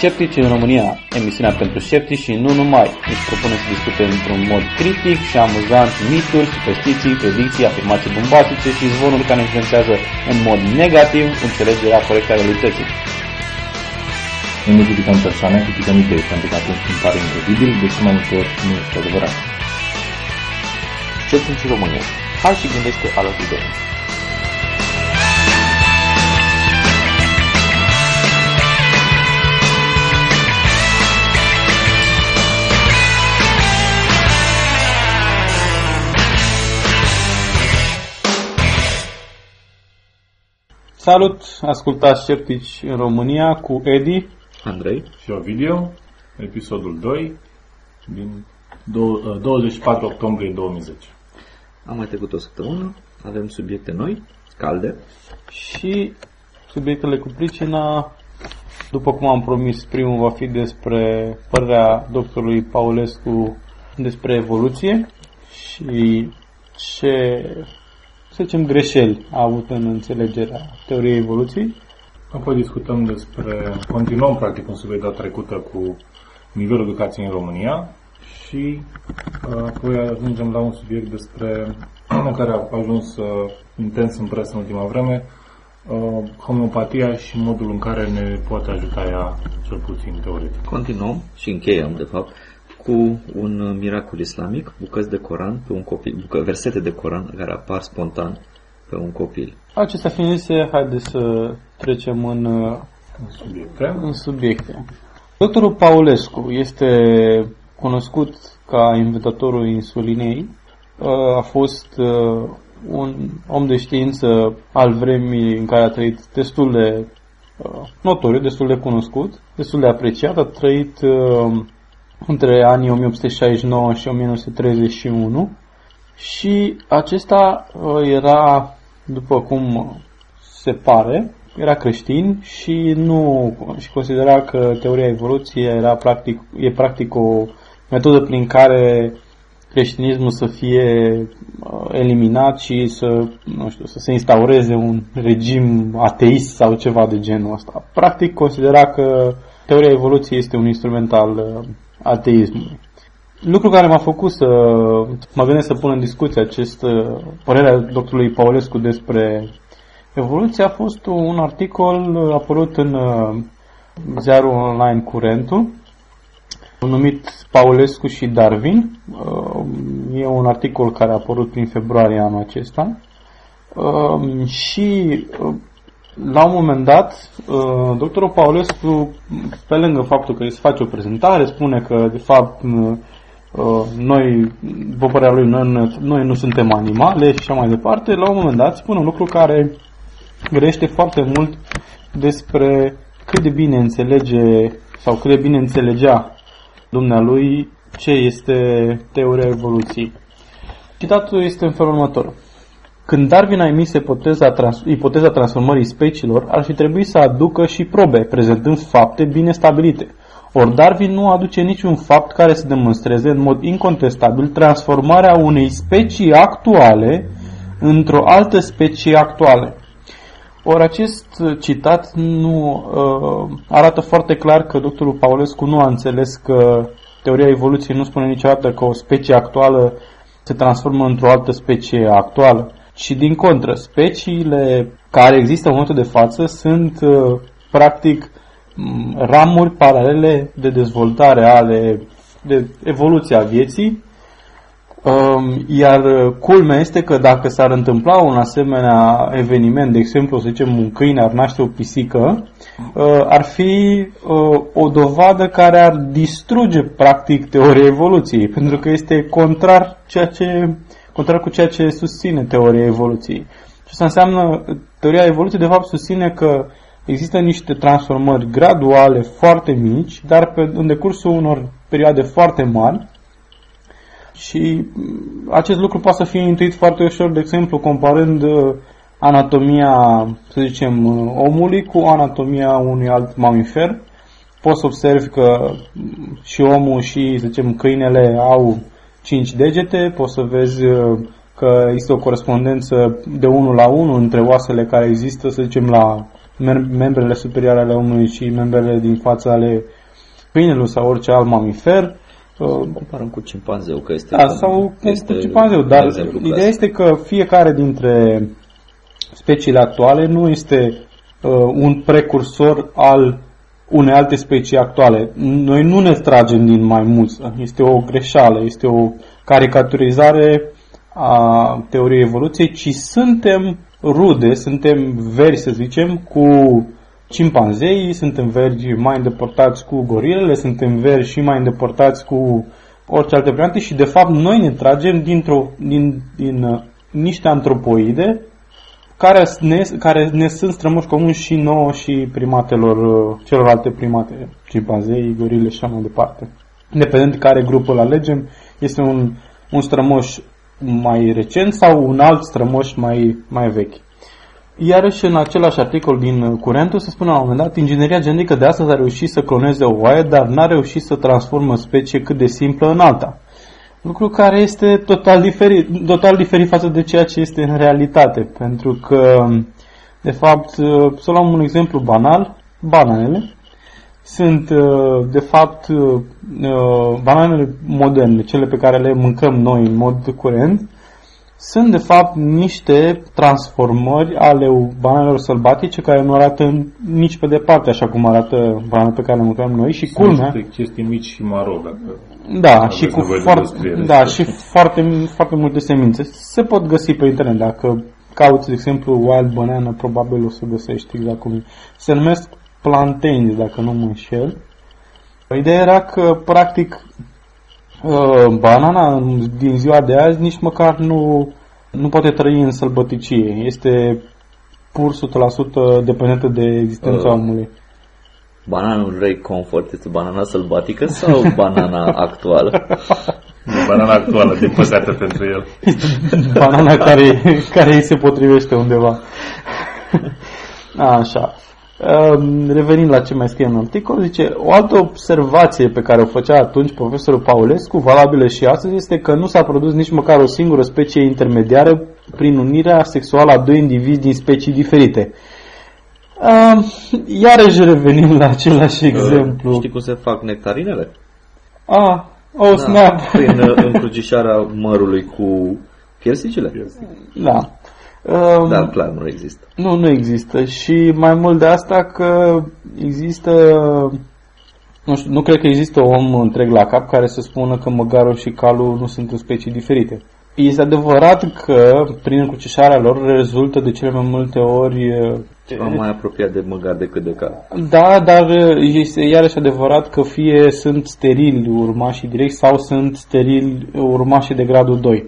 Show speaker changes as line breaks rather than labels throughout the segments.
Sceptici în România, emisiunea pentru sceptici și nu numai, își propune să discute într-un mod critic și amuzant mituri, superstiții, predicții, afirmații bombatice și zvonuri care influențează în mod negativ înțelegerea corectă a realității.
Noi nu criticăm persoane, criticăm idei, pentru că atunci îmi pare incredibil, deși mai multe ori nu este adevărat.
Sceptici în România. Hai și gândește alături de noi. Salut, ascultați Sceptici în România cu Edi.
Andrei.
Și Ovidiu, episodul 2, din dou- uh, 24 octombrie 2010.
Am mai trecut o săptămână, avem subiecte noi, calde.
Și subiectele cu pricina, după cum am promis, primul va fi despre părerea doctorului Paulescu despre evoluție și ce, să zicem, greșeli a avut în înțelegerea teoriei evoluției.
Apoi discutăm despre, continuăm practic un subiect data trecută cu nivelul educației în România și uh, apoi ajungem la un subiect despre care a ajuns uh, intens în presă în ultima vreme, uh, homeopatia și modul în care ne poate ajuta ea, cel puțin teoretic.
Continuăm și încheiem, de fapt, cu un miracol islamic, bucăți de Coran pe un copil, bucă, versete de Coran care apar spontan pe un copil.
Acestea fiind zise, haideți să trecem în, uh,
În subiecte.
în subiecte. Doctorul Paulescu este cunoscut ca inventatorul insulinei. Uh, A fost uh, un om de știință al vremii în care a trăit destul de uh, notoriu, destul de cunoscut, destul de apreciat. A trăit uh, între anii 1869 și 1931 și acesta uh, era, după cum se pare, era creștin și nu și considera că teoria evoluției era practic, e practic o metodă prin care creștinismul să fie uh, eliminat și să, nu știu, să se instaureze un regim ateist sau ceva de genul ăsta. Practic considera că teoria evoluției este un instrument al uh, ateismului. Lucru care m-a făcut să mă gândesc să pun în discuție acest uh, părerea doctorului Paulescu despre evoluție a fost un articol apărut în uh, ziarul online Curentul, numit Paulescu și Darwin. Uh, E un articol care a apărut prin februarie anul acesta. Uh, Și uh, la un moment dat, uh, doctorul Paulescu, pe lângă faptul că îi se face o prezentare, spune că, de fapt, uh, noi, după părerea lui, noi, noi nu suntem animale și așa mai departe, la un moment dat spune un lucru care grește foarte mult despre cât de bine înțelege sau cât de bine înțelegea dumnealui ce este teoria evoluției. Citatul este în felul următor. Când Darwin a emis ipoteza, trans- ipoteza transformării speciilor, ar fi trebuit să aducă și probe, prezentând fapte bine stabilite. Ori Darwin nu aduce niciun fapt care să demonstreze în mod incontestabil transformarea unei specii actuale într-o altă specie actuală. Ori acest citat nu uh, arată foarte clar că doctorul Paulescu nu a înțeles că teoria evoluției nu spune niciodată că o specie actuală se transformă într-o altă specie actuală, ci din contră, speciile care există în momentul de față sunt uh, practic m, ramuri paralele de dezvoltare ale de evoluția vieții. Um, Iar uh, culmea este că dacă s-ar întâmpla un asemenea eveniment, de exemplu, să zicem, un câine ar naște o pisică, uh, ar fi uh, o dovadă care ar distruge practic teoria evoluției, pentru că este contrar, ceea ce, contrar cu ceea ce susține teoria evoluției. Și asta înseamnă, teoria evoluției de fapt susține că există niște transformări graduale foarte mici, dar pe, în decursul unor perioade foarte mari, și mm, acest lucru poate să fie intuit foarte ușor, de exemplu, comparând uh, anatomia, să zicem, uh, omului cu anatomia unui alt mamifer. Poți să observi că mm, și omul și, să zicem, câinele au 5 degete, poți să vezi uh, că există o corespondență de 1 la 1 între oasele care există, să zicem, la membrele superioare ale omului și membrele din fața ale câinelui sau orice alt mamifer.
Comparăm cu cimpanzeu, că este...
Da, sau este cu cimpanzeu, dar ideea este că fiecare dintre speciile actuale nu este uh, un precursor al unei alte specii actuale. Noi nu ne tragem din maimuță. Este o greșeală, este o caricaturizare a teoriei evoluției, ci suntem rude, suntem veri, să zicem, cu cimpanzei, suntem veri mai îndepărtați cu gorilele, suntem veri și mai îndepărtați cu orice alte primate și de fapt noi ne tragem dintr-o, din, din uh, niște antropoide care ne, care ne sunt strămoși comuni și nouă și primatelor, uh, celorlalte primate, cimpanzei, gorile și așa mai departe. Independent de care grup îl alegem, este un, un strămoș mai recent sau un alt strămoș mai, mai vechi. Iarăși în același articol din Curentul se spune la un moment dat, ingineria genetică de astăzi a reușit să cloneze o oaie, dar n-a reușit să transformă specie cât de simplă în alta. Lucru care este total diferit, total diferit față de ceea ce este în realitate, pentru că, de fapt, să luăm un exemplu banal, bananele sunt, de fapt, bananele moderne, cele pe care le mâncăm noi în mod curent, sunt de fapt niște transformări ale bananelor sălbatice care nu arată nici pe departe așa cum arată bananele pe care le mâncăm noi și
Sunt
culmea.
chestii mici și maro, dacă
Da, și cu
nevoie de
foarte,
descriere.
da, și foarte, foarte multe semințe. Se pot găsi pe internet. Dacă cauți, de exemplu, wild banana, probabil o să găsești exact cum e. Se numesc plantains, dacă nu mă înșel. Ideea era că, practic, uh, banana din ziua de azi nici măcar nu, nu poate trăi în sălbăticie. Este pur 100% dependentă de existența
Uh.
omului.
Bananul Ray Comfort este banana sălbatică sau banana actuală?
E banana actuală, din păcate pentru el.
banana care, care îi se potrivește undeva. Așa. Um, Revenind la ce mai scrie în articol, zice, o altă observație pe care o făcea atunci profesorul Paulescu, valabilă și astăzi, este că nu s-a produs nici măcar o singură specie intermediară prin unirea sexuală a doi indivizi din specii diferite. Um, Iarăși revenim la același exemplu.
Știi cum se fac nectarinele?
Ah, oh, snap.
Prin uh, încrucișarea mărului cu piersicile?
Da. Um,
Dar clar nu există.
Nu, nu există. Și mai mult de asta că există... Nu, știu, nu cred că există om întreg la cap care să spună că măgarul și calul nu sunt în specii diferite. Este adevărat că prin încrucișarea lor rezultă de cele mai multe ori...
Ceva mai apropiat de măgar decât de cal.
Da, dar este iarăși adevărat că fie sunt sterili urmașii direct sau sunt sterili urmașii de gradul 2.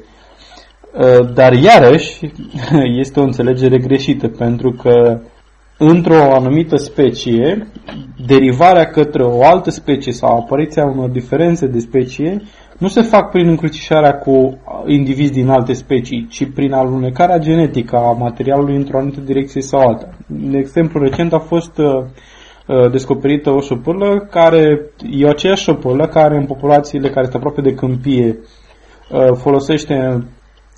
Dar iarăși este o înțelegere greșită pentru că într-o anumită specie, derivarea către o altă specie sau apariția unor diferențe de specie nu se fac prin încrucișarea cu indivizi din alte specii, ci prin alunecarea genetică a materialului într-o anumită direcție sau alta. De exemplu, recent a fost uh, uh, descoperită o șopârlă care e aceeași șopârlă care în populațiile care sunt aproape de câmpie uh, folosește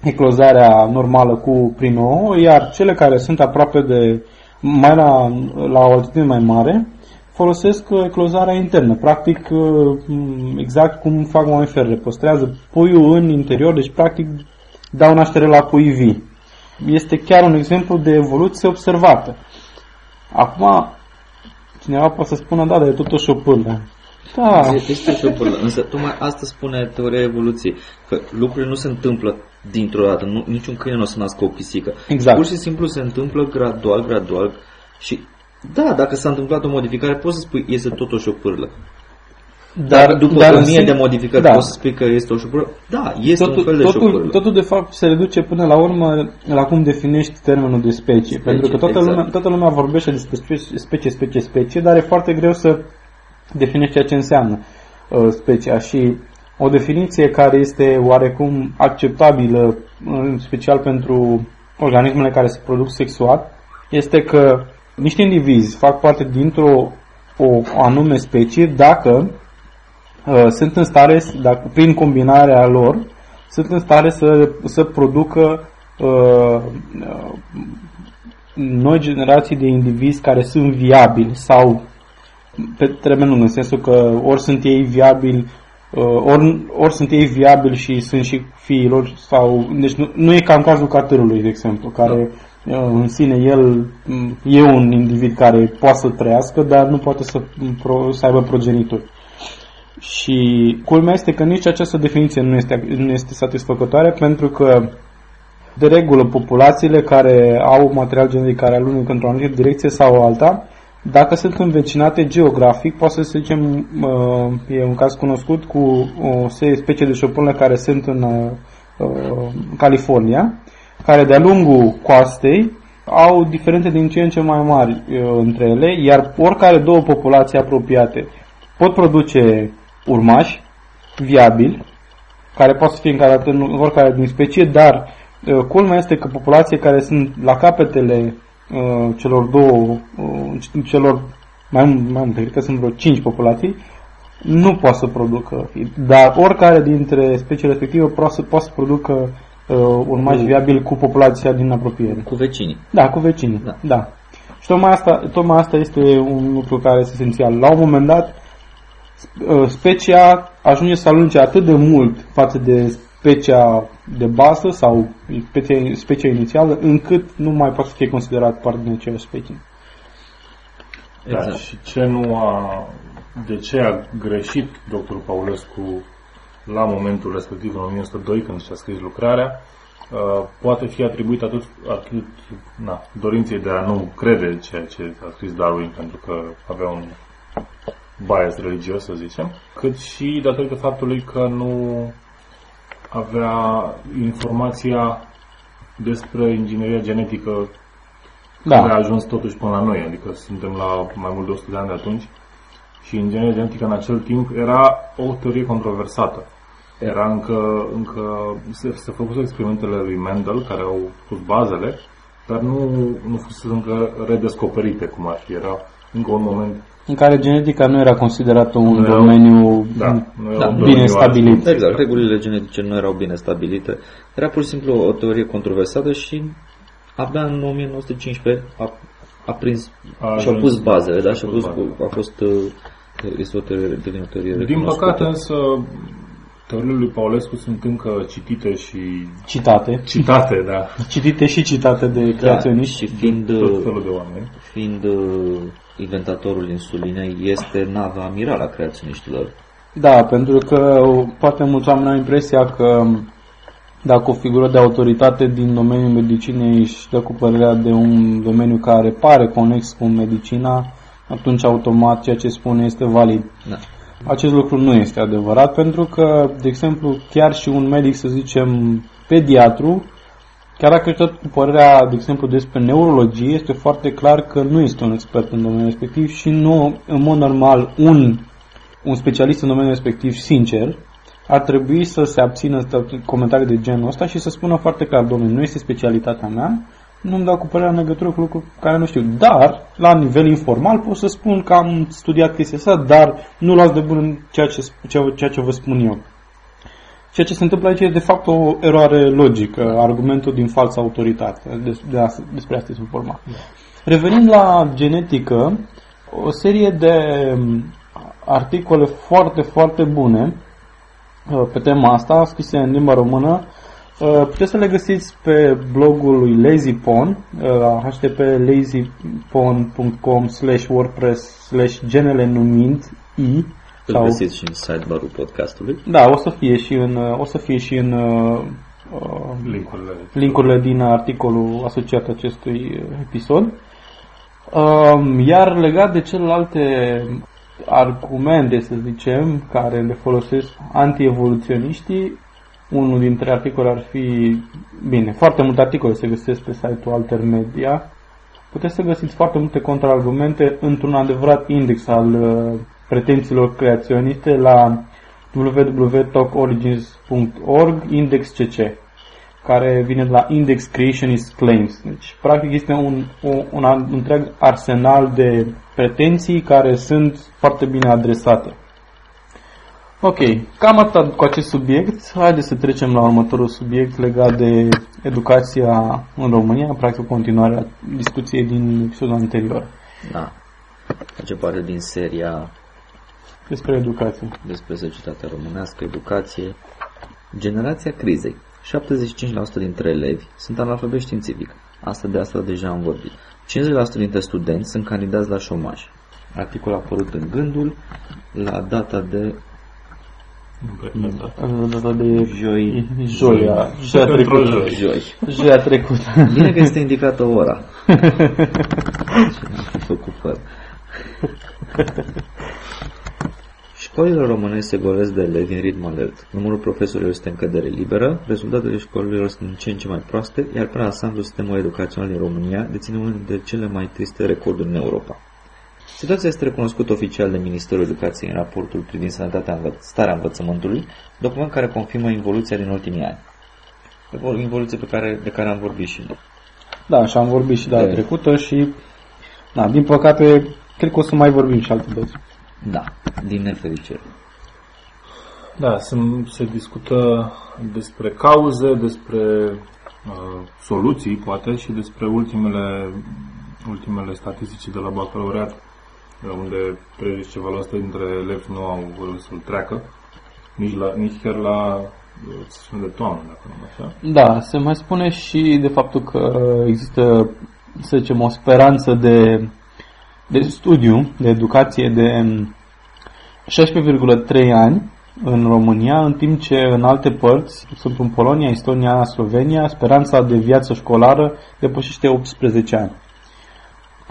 eclozarea normală cu prin ouă, iar cele care sunt aproape de mai la, la o altitudine mai mare folosesc eclozarea internă. Practic, exact cum fac mamiferele. Păstrează puiul în interior, deci practic dau naștere la pui vii. Este chiar un exemplu de evoluție observată. Acum, cineva poate să spună, da, dar e totuși o pâlă. Da.
Este și o pârlă. Însă tocmai asta spune teoria evoluției. Că lucrurile nu se întâmplă dintr-o dată. Nu, niciun câine nu o să nască o pisică.
Exact.
Pur și simplu se întâmplă gradual, gradual și da, dacă s-a întâmplat o modificare, poți să spui este totuși o pârlă. Dar după dar o mie
sim-
de modificări
da.
poți să spui că este o șopârlă? Da, este
Totul,
un fel de
totul,
șopârlă.
totul, de fapt, se reduce până la urmă la cum definești termenul de specie. pentru că toată,
exact.
lumea, toată lumea vorbește despre specie, specie, specie, specie, dar e foarte greu să definești ceea ce înseamnă uh, specia. Și o definiție care este oarecum acceptabilă, în special pentru organismele care se produc sexual, este că niște indivizi fac parte dintr-o o anume specie dacă uh, sunt în stare, dacă, prin combinarea lor, sunt în stare să, să producă uh, uh, noi generații de indivizi care sunt viabili sau pe termen lung, în sensul că ori sunt ei viabili uh, ori, ori sunt ei viabili și sunt și fiilor sau deci nu, nu e ca în cazul catârului, de exemplu, care uh, în sine el mm, e un individ care poate să trăiască, dar nu poate să, pro, să aibă progenitori. Și culmea este că nici această definiție nu este, nu este satisfăcătoare pentru că de regulă populațiile care au material genetic care alunecă într-o anumită direcție sau alta, dacă sunt învecinate geografic, poate să zicem, e un caz cunoscut cu o serie specie de șopunle care sunt în California, care de-a lungul coastei au diferențe din ce în ce mai mari între ele, iar oricare două populații apropiate pot produce urmași viabili, care pot să fie încadrate în oricare din specie, dar uh, culmea este că populații care sunt la capetele uh, celor două, uh, celor mai, mai multe, cred că sunt vreo 5 populații, nu poate să producă Dar oricare dintre speciile respective poate să, poate să producă uh, urmași cu, viabil cu populația din apropiere.
Cu vecinii.
Da, cu vecinii. Da. da. Și tocmai asta, tocmai asta este un lucru care este esențial. La un moment dat, Uh, specia ajunge să alunge atât de mult față de specia de bază sau specia, specia inițială, încât nu mai poate să fie considerat parte din aceeași specie.
Exact. Da, și ce nu a, de ce a greșit dr. Paulescu la momentul respectiv, în 1902, când și-a scris lucrarea, uh, poate fi atribuit atât, atât na, dorinței de a nu crede ceea ce a scris Darwin, pentru că avea un bias religios, să zicem, cât și datorită faptului că nu avea informația despre ingineria genetică da. care a ajuns totuși până la noi, adică suntem la mai mult de 100 de ani de atunci și ingineria genetică în acel timp era o teorie controversată. Era încă, încă se, se făcuse experimentele lui Mendel, care au pus bazele, dar nu, nu fusese încă redescoperite cum ar fi. Era încă un moment
în care genetica nu era considerată un nu domeniu da, da, bine stabilit.
Exact, regulile genetice nu erau bine stabilite. Era pur și simplu o teorie controversată și abia în 1915 a, a prins a și a pus bazele, da? Și a, pus, a fost uh, este o teorie, o teorie
Din păcate însă teoriile lui Paulescu sunt încă citite și...
Citate.
Citate, da.
Citite și citate de da, creaționiști.
și fiind, tot
uh, felul de oameni.
Fiind uh, inventatorul insulinei, este nava amiral a creaționiștilor.
Da, pentru că poate mulți oameni au impresia că dacă o figură de autoritate din domeniul medicinei își dă cu părerea de un domeniu care pare conex cu medicina, atunci automat ceea ce spune este valid. Da. Acest lucru nu este adevărat pentru că, de exemplu, chiar și un medic, să zicem, pediatru, chiar dacă își cu părerea, de exemplu, despre neurologie, este foarte clar că nu este un expert în domeniul respectiv și nu, în mod normal, un, un specialist în domeniul respectiv, sincer, ar trebui să se abțină comentarii de genul ăsta și să spună foarte clar, domnule, nu este specialitatea mea, nu-mi dau cu părerea în legătură cu lucruri care nu știu. Dar, la nivel informal, pot să spun că am studiat chestia asta, dar nu luați de bun ceea ce, ceea ce vă spun eu. Ceea ce se întâmplă aici este de fapt o eroare logică, argumentul din falsa autoritate. De, de asta, despre asta este vorba. Revenind la genetică, o serie de articole foarte, foarte bune uh, pe tema asta, scrise în limba română, Uh, puteți să le găsiți pe blogul lui LazyPon, uh, http lazypon.com slash wordpress slash genele numind i
îl sau... găsiți și în sidebar-ul podcastului.
Da, o să fie și în, uh, o să fie și în uh,
linkurile.
linkurile din articolul asociat acestui episod. Uh, iar legat de celelalte argumente, să zicem, care le folosesc antievoluționiștii, unul dintre articole ar fi, bine, foarte multe articole se găsesc pe site-ul Altermedia. Puteți să găsiți foarte multe contraargumente într-un adevărat index al uh, pretențiilor creaționiste la www.talkorigins.org index CC care vine de la Index Creationist Claims. Deci, practic, este un, un, un întreg arsenal de pretenții care sunt foarte bine adresate. Ok, cam atât cu acest subiect. Haideți să trecem la următorul subiect legat de educația în România, practic continuarea discuției din episodul anterior.
Da. Face parte din seria
despre educație.
Despre societatea românească, educație. Generația crizei. 75% dintre elevi sunt analfabeti științific. Asta de asta deja am vorbit. 50% dintre studenți sunt candidați la șomaj. Articol apărut în gândul la data de
data de
joi,
joia, joia trecută.
Joi.
Joia trecută.
Bine că este indicată ora. Ce făcut fără. Școlile române se golesc de elevi în ritm alert. Numărul profesorilor este în cădere liberă, rezultatele școlilor sunt în ce în ce mai proaste, iar pe ansamblu sistemul educațional din România deține unul dintre cele mai triste recorduri în Europa. Situația este recunoscută oficial de Ministerul Educației în raportul privind sănătatea învăț- starea învățământului, document care confirmă involuția din ultimii ani. Involuție pe care, de care am vorbit și noi.
Da, și am vorbit și data trecută și, da, din păcate, cred că o să mai vorbim și alte dăți.
Da, din nefericire.
Da, se, se discută despre cauze, despre uh, soluții, poate, și despre ultimele, ultimele statistici de la bacalaureat, unde 30 ceva la asta dintre elevi nu au vrut să-l treacă, nici, la, nici chiar la sesiunea de toamnă, dacă nu așa.
Da, se mai spune și de faptul că există, să zicem, o speranță de de studiu, de educație de 16,3 ani în România, în timp ce în alte părți, sunt în Polonia, Estonia, Slovenia, speranța de viață școlară depășește 18 ani.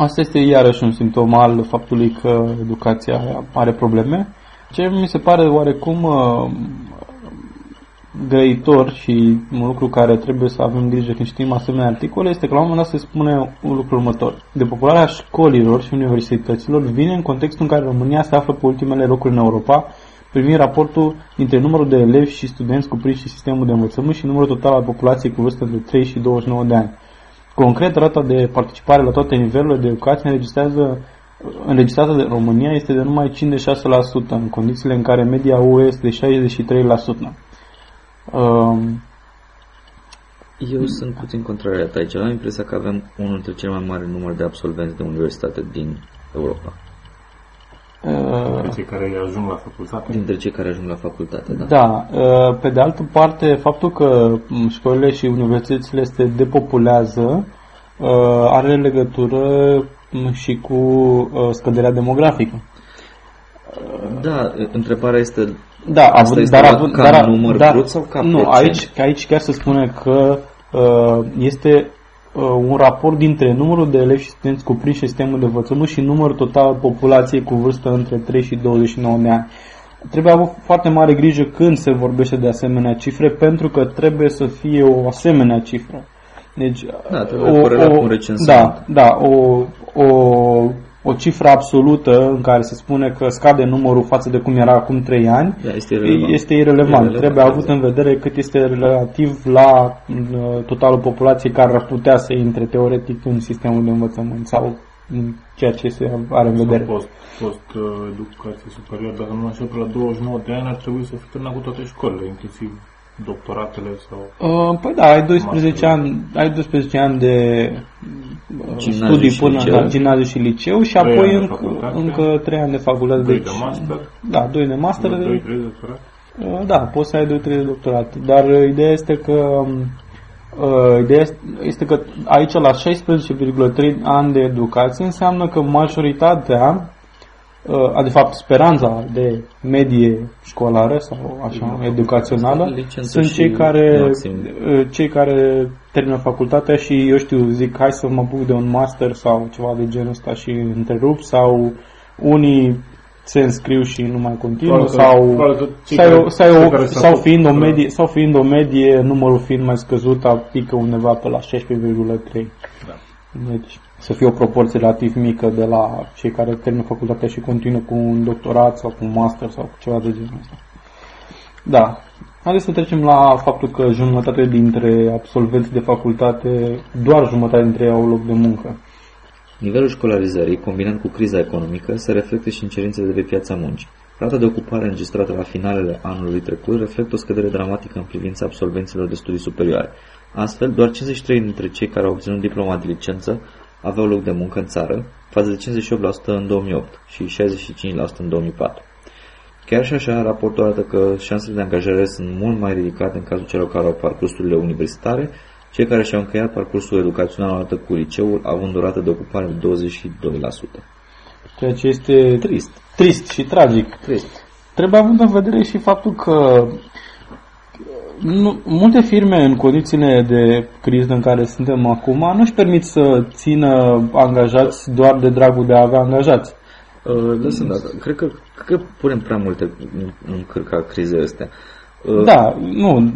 Asta este iarăși un simptom al faptului că educația are probleme. Ce mi se pare oarecum uh, grăitor și un lucru care trebuie să avem grijă când știm asemenea articole este că la un moment dat se spune un lucru următor. Depopularea școlilor și universităților vine în contextul în care România se află pe ultimele locuri în Europa privind raportul dintre numărul de elevi și studenți cuprinși în sistemul de învățământ și numărul total al populației cu vârstă între 3 și 29 de ani. Concret, rata de participare la toate nivelurile de educație înregistrează înregistrată de România este de numai 56%, în condițiile în care media UE este de 63%.
Um, eu sunt puțin contrariat aici. Am impresia că avem unul dintre cele mai mari număr de absolvenți de universitate din Europa.
Dintre cei care ajung la facultate?
Dintre cei care ajung la facultate, da.
Da. Uh, pe de altă parte, faptul că școlile și universitățile se depopulează uh, are legătură și cu uh, scăderea demografică.
Da, întrebarea este
da,
Asta având, este dar, având, ca dar, număr dar, brut sau ca
Nu,
procent?
aici, aici chiar se spune că uh, este uh, un raport dintre numărul de elevi și studenți cuprinși în sistemul de învățământ și numărul total al populației cu vârstă între 3 și 29 de ani. Trebuie avut foarte mare grijă când se vorbește de asemenea cifre, pentru că trebuie să fie o asemenea cifră. Deci,
da, trebuie o, o, cu
Da, da, o, o o cifră absolută în care se spune că scade numărul față de cum era acum 3 ani,
da, este irrelevant.
Este irrelevant. irrelevant. Trebuie avut în vedere cât este relativ la uh, totalul populației care ar putea să intre teoretic în sistemul de învățământ sau în ceea ce se are în vedere.
Post, post uh, educație superioară, dacă nu așa, la 29 de ani ar trebui să fi terminat cu toate școlile, inclusiv doctoratele sau...
Uh, păi da, ai 12 ani, ai 12 ani de uh, studii până liceu. la gimnaziu și liceu și apoi încă, încă 3 ani de facultate.
2 deci, de master.
Da, 2 de master.
2-3 de doctorat.
Uh, da, poți să ai 2-3 de doctorat. Dar uh, ideea este că uh, ideea este că aici la 16,3 ani de educație înseamnă că majoritatea uh, de fapt speranța de medie școlară sau așa, da, educațională sunt cei care, maxim. Uh, cei care termină facultatea și eu știu, zic hai să mă buc de un master sau ceva de genul ăsta și întrerup sau unii se înscriu și nu mai continuă sau, sau, sau, sau, sau, fiind o medie, sau fiind o medie, numărul fiind mai scăzut, pică undeva pe la 16,3. Da. Deci, să fie o proporție relativ mică de la cei care termină facultatea și continuă cu un doctorat sau cu un master sau cu ceva de genul ăsta. Da. Haideți să trecem la faptul că jumătate dintre absolvenții de facultate, doar jumătate dintre ei au loc de muncă.
Nivelul școlarizării, combinat cu criza economică, se reflectă și în cerințele de pe piața muncii. Rata de ocupare înregistrată la finalele anului trecut reflectă o scădere dramatică în privința absolvenților de studii superioare. Astfel, doar 53 dintre cei care au obținut diploma de licență aveau loc de muncă în țară, față de 58% în 2008 și 65% în 2004. Chiar și așa, raportul arată că șansele de angajare sunt mult mai ridicate în cazul celor care au parcursurile universitare, cei care și-au încheiat parcursul educațional odată cu liceul, având durată de ocupare de 22%.
Ceea ce este
Trist.
trist și tragic.
Trist.
Trebuie având în vedere și faptul că nu, multe firme în condițiile de criză în care suntem acum nu își permit să țină angajați doar de dragul de a avea angajați.
Uh, lăsând asta, cred că, cred că punem prea multe în, în cârca crizei astea. Uh,
Da, nu.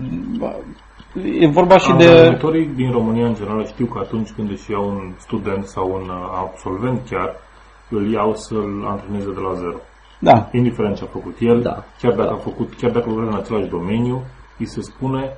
E vorba și de...
Angajatorii din România, în general, știu că atunci când își iau un student sau un uh, absolvent chiar, îl iau să-l antreneze de la zero.
Da,
Indiferent ce a făcut el,
Da,
chiar dacă
da.
a făcut, chiar dacă lucrează în același domeniu, îi se spune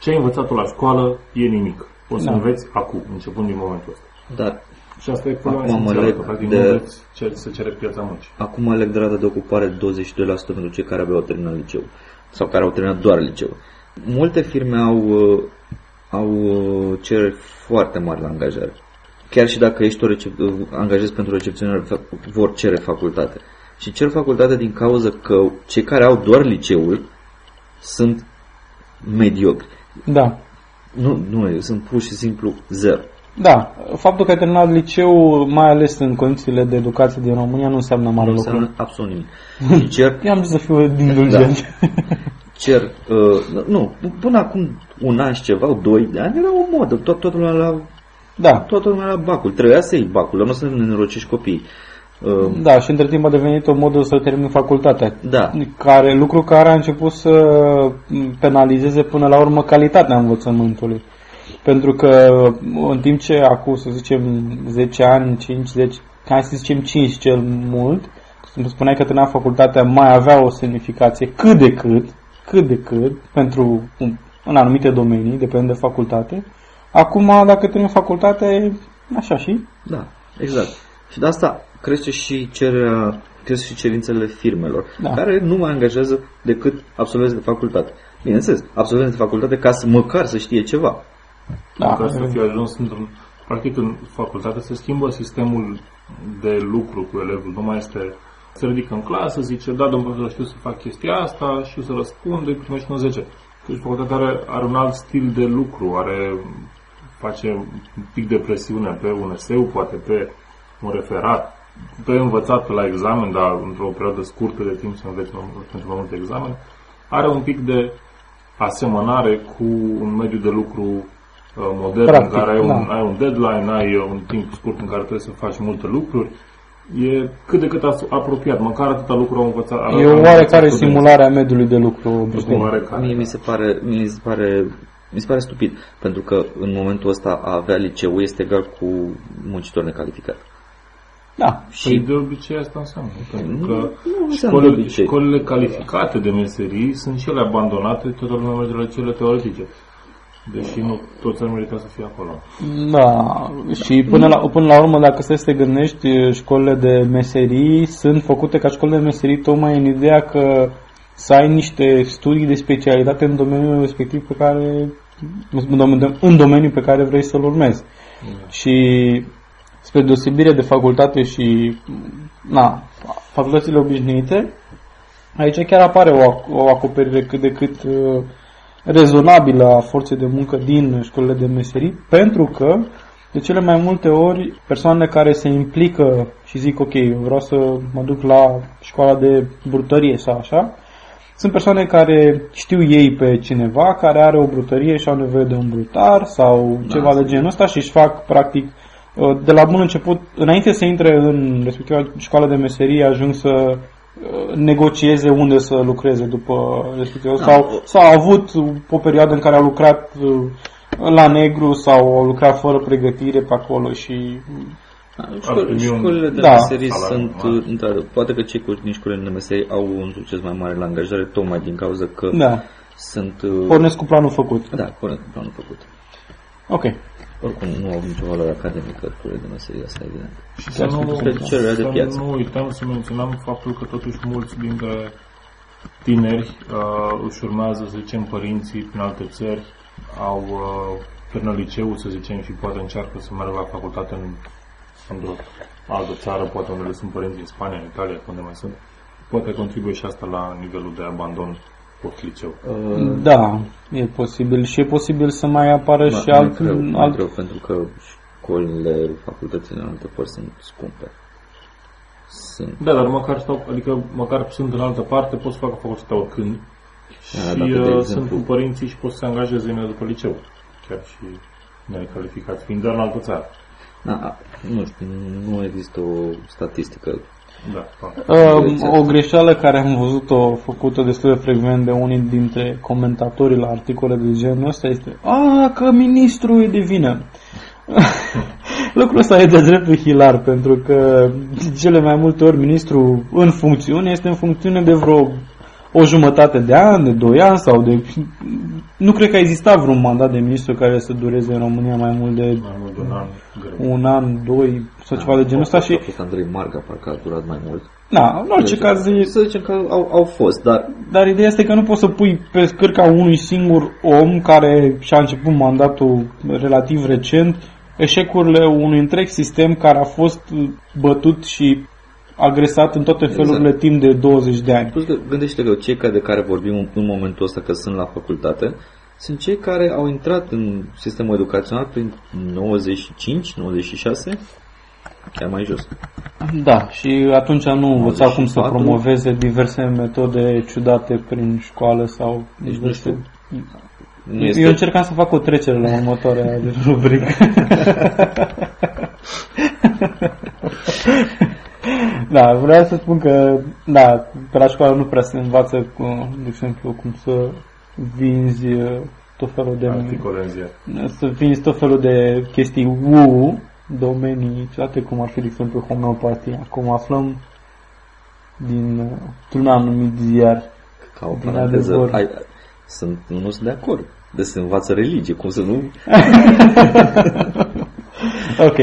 ce ai învățat la școală e nimic. O să
Da.
înveți acum, începând din momentul ăsta.
Dar
Și asta e problema
Acum mă
esențială,
leg
că practic
de-
nu înveți ce se cere pe piața muncii.
acum aleg de rată de ocupare de 22% pentru cei care aveau terminat liceu sau care au terminat doar liceu. Multe firme au, uh, au uh, cereri foarte mari la angajare. Chiar și dacă ești o recep- uh, angajezi pentru recepționare, fa- vor cere facultate. Și cer facultate din cauza că cei care au doar liceul sunt mediocri.
da.
Nu, nu, sunt pur și simplu zero.
Da, faptul că ai terminat liceu, mai ales în condițiile de educație din România, nu înseamnă mare
Nu
lucru.
înseamnă absolut nimic. Și cer
Eu am zis să fiu indulgent.
cer, uh, nu, până acum un an și ceva, doi de ani, era o modă, tot, toată lumea la,
Da,
toată lumea la bacul, trebuia să iei bacul, dar nu să ne nerocești copiii. Uh,
da, și între timp a devenit o modă să termin facultatea.
Da.
Care, lucru care a început să penalizeze până la urmă calitatea învățământului. Pentru că în timp ce acum, să zicem, 10 ani, 5, 10, hai să zicem 5 cel mult, când spuneai că termina facultatea mai avea o semnificație cât de cât, cât de cât, pentru în anumite domenii, depinde de facultate. Acum, dacă termin facultatea, e așa și?
Da, exact. Și de asta crește și cererea, crește și cerințele firmelor,
Da.
care nu mai angajează decât absolvenți de facultate. Bineînțeles, absolvenți de facultate ca să măcar să știe ceva.
Da,
ca să fie ajuns într-un... Practic, în facultate se schimbă sistemul de lucru cu elevul. Nu mai este... Se ridică în clasă, zice, da, domnul profesor, știu să fac chestia asta, știu să răspund, îi primești un 10. Deci facultatea are, are un alt stil de lucru, are face un pic de presiune pe un eseu, poate pe un referat, pe învățat pe la examen, dar într-o perioadă scurtă de timp să înveți mai mult- pentru mai multe examene, are un pic de asemănare cu un mediu de lucru uh, modern
Practic,
în care ai un,
da.
ai un deadline, ai uh, un timp scurt în care trebuie să faci multe lucruri. E cât de cât as- apropiat, măcar atâta lucru au învățat. au
E o
învățat
oarecare
studenții.
simulare a mediului de lucru
O
obișnuit.
oarecare.
Mie mi se pare, mie mi se pare, mi se pare stupid, pentru că în momentul ăsta a avea liceu este egal cu muncitor necalificat.
Da,
Și
Păi de obicei asta înseamnă. Pentru că
nu înseamnă de
școlile,
obicei.
școlile calificate de meserii sunt și ele abandonate, toată lumea merge la cele teoretice. Deși nu toți ar merita să fie acolo.
Da, și până la, până la urmă, dacă să te gândești, școlile de meserii sunt făcute ca școlile de meserii tocmai în ideea că să ai niște studii de specialitate în domeniul respectiv pe care în domeniul, în domeniul pe care vrei să-l urmezi. Și spre deosebire de facultate și na, facultățile obișnuite, aici chiar apare o, ac- o acoperire cât de cât uh, rezonabilă a forței de muncă din școlile de meserii, pentru că de cele mai multe ori persoanele care se implică și zic ok, eu vreau să mă duc la școala de brutărie sau așa, sunt persoane care știu ei pe cineva care are o brutărie și au nevoie de un brutar sau ceva de genul ăsta și își fac practic uh, de la bun început, înainte să intre în respectiva școală de meserie, ajung să uh, negocieze unde să lucreze după respectiv.
Da.
Sau, sau au avut o perioadă în care au lucrat uh, la negru sau au lucrat fără pregătire pe acolo și
Școl-
primi un-
școlile de
Da.
meserii
salariu
sunt,
mare.
într-adevăr, poate că cei cu din școlile de meserii au un succes mai mare la angajare, tocmai din cauza că
da,
sunt... uh,
pornesc cu planul făcut.
Da, pornesc cu planul făcut.
Ok.
Oricum, nu au nicio valoare academică școlile de meserii, asta e evident.
Și să nu,
spre cererea de
să
piață.
nu uităm să menționăm faptul că totuși mulți dintre tineri uh, își urmează, să zicem, părinții prin alte țări, au uh, termină liceul, să zicem, și poate încearcă să meargă la facultate în, într-o altă țară, poate unde sunt părinți din Spania, în Italia, unde mai sunt, poate contribuie și asta la nivelul de abandon post-liceu.
Uh, da, e posibil și e posibil să mai apară
Ma,
și alt...
greu,
alt...
alt... greu, pentru că școlile, facultățile în alte părți sunt scumpe. Sunt.
Da, dar măcar, stau, adică măcar sunt în altă parte, pot să facă facultatea oricând.
Da,
și
dacă, de
uh,
exemplu-
sunt cu părinții și pot să se angajeze imediat după liceu. Chiar și necalificați, fiind doar în altă țară.
Da, nu știu, nu există o statistică.
Da, fac.
Uh, o greșeală care am văzut-o făcută destul de frecvent de unii dintre comentatorii la articole de genul ăsta este A, că ministrul e de vină. Lucrul ăsta e de dreptul hilar, pentru că de cele mai multe ori ministrul în funcțiune este în funcțiune de vreo o jumătate de an, de doi ani sau de... Nu cred că a existat vreun mandat de ministru care să dureze în România mai mult de
Mai mult de un an greu.
un an, doi sau ceva de genul ăsta și...
A fost Andrei Marga, parcă a durat mai mult.
Na, în orice caz, e-
Să zicem că au, au fost, dar
Dar ideea este că nu poți să pui pe scârca unui singur om care și-a început mandatul relativ recent eșecurile unui întreg sistem care a fost bătut și agresat în toate
Exact.
felurile timp de 20 de ani.
Plus că gândește că cei care de care vorbim în, în momentul ăsta că sunt la facultate sunt cei care au intrat în sistemul educațional prin 95, 96, chiar mai jos.
Da, și atunci nu învățau cum să
94.
promoveze diverse metode ciudate prin școală sau
Deci nu
diverse...
Nu
Eu
este,
încercam să fac o trecere la următoarea rubrică. da, vreau să spun că, da, pe la școală nu prea se învață, cu, de exemplu, cum să vinzi uh, tot felul de...
Articole în ziar.
Să vinzi tot felul de chestii woo, domenii ciudate, cum ar fi, de exemplu, homeopatia. Acum aflăm din uh, un anumit ziar
ca o
din
paranteză,
adevăr.
ai, sunt, nu sunt de acord. De se învață religie, cum să nu...
Ok.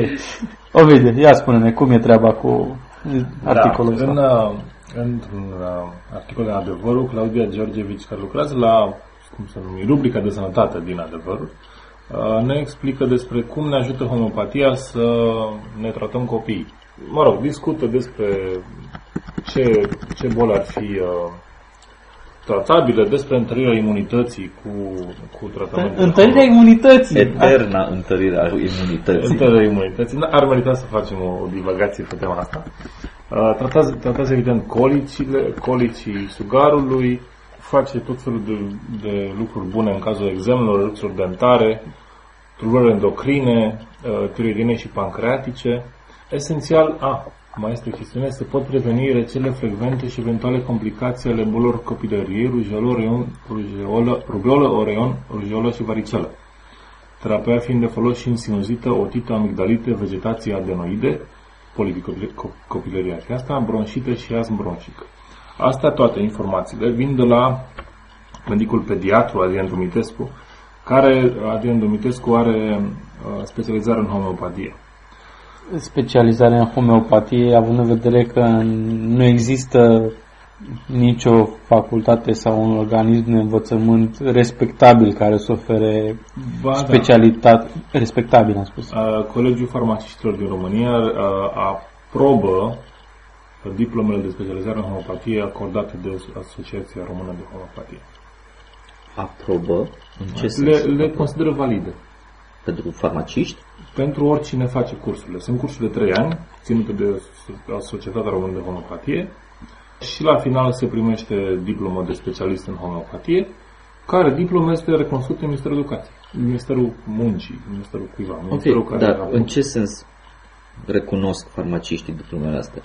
Ovidiu, ia spune-ne cum e treaba cu articolul
da, în,
ăsta.
uh, într-un uh, articol din Adevărul, Claudia Georgevici, care lucrează la, cum să numi, rubrica de sănătate din Adevărul, uh, ne explică despre cum ne ajută homeopatia să ne tratăm copiii. Mă rog, discută despre ce, ce boli ar fi uh, tratabile, despre întărirea imunității cu, cu tratamentul.
Întărirea imunității.
Eterna întărire a imunității.
Întărirea imunității. Da, Ar merita să facem o, o divagație pe tema asta. Uh, Tratați, tratați evident colicile, colicii sugarului, face tot felul de, de lucruri bune în cazul examenelor, lucruri dentare, tulburări endocrine, uh, tiroidine și pancreatice. Esențial, a, mai este o chestiune, se pot preveni rețele frecvente și eventuale complicații ale bolilor copilăriei, rujolă, oreion, rujeolă, rubeolă, oreion, rujolă și varicelă. Terapia fiind de folos și în sinuzită, otită, amigdalite, vegetație adenoide, polipicopilăria asta, bronșită și astm bronșic. Astea toate informațiile vin de la medicul pediatru Adrian Dumitescu, care Adrian Dumitescu are uh, specializare în homeopatie.
Specializarea în homeopatie, având în vedere că nu există nicio facultate sau un organism de învățământ respectabil care să ofere
Ba,
specialitate, respectabil am spus.
Uh, Colegiul Farmaciștilor din România uh, aprobă diplomele de specializare în homeopatie acordate de Asociația Română de Homeopatie.
Aprobă? În ce
Le,
sens?
le consideră valide.
Pentru farmaciști?
Pentru oricine face cursurile. Sunt cursuri de 3 ani, ținute de Societatea Română de Homeopatie și la final se primește diplomă de specialist în homeopatie, care diplomă este recunoscută în Ministerul Educației, în Ministerul Muncii, în Ministerul cuiva. Ministerul
Ok,
care
dar
a-
în ce sens recunosc farmaciștii diplomele astea?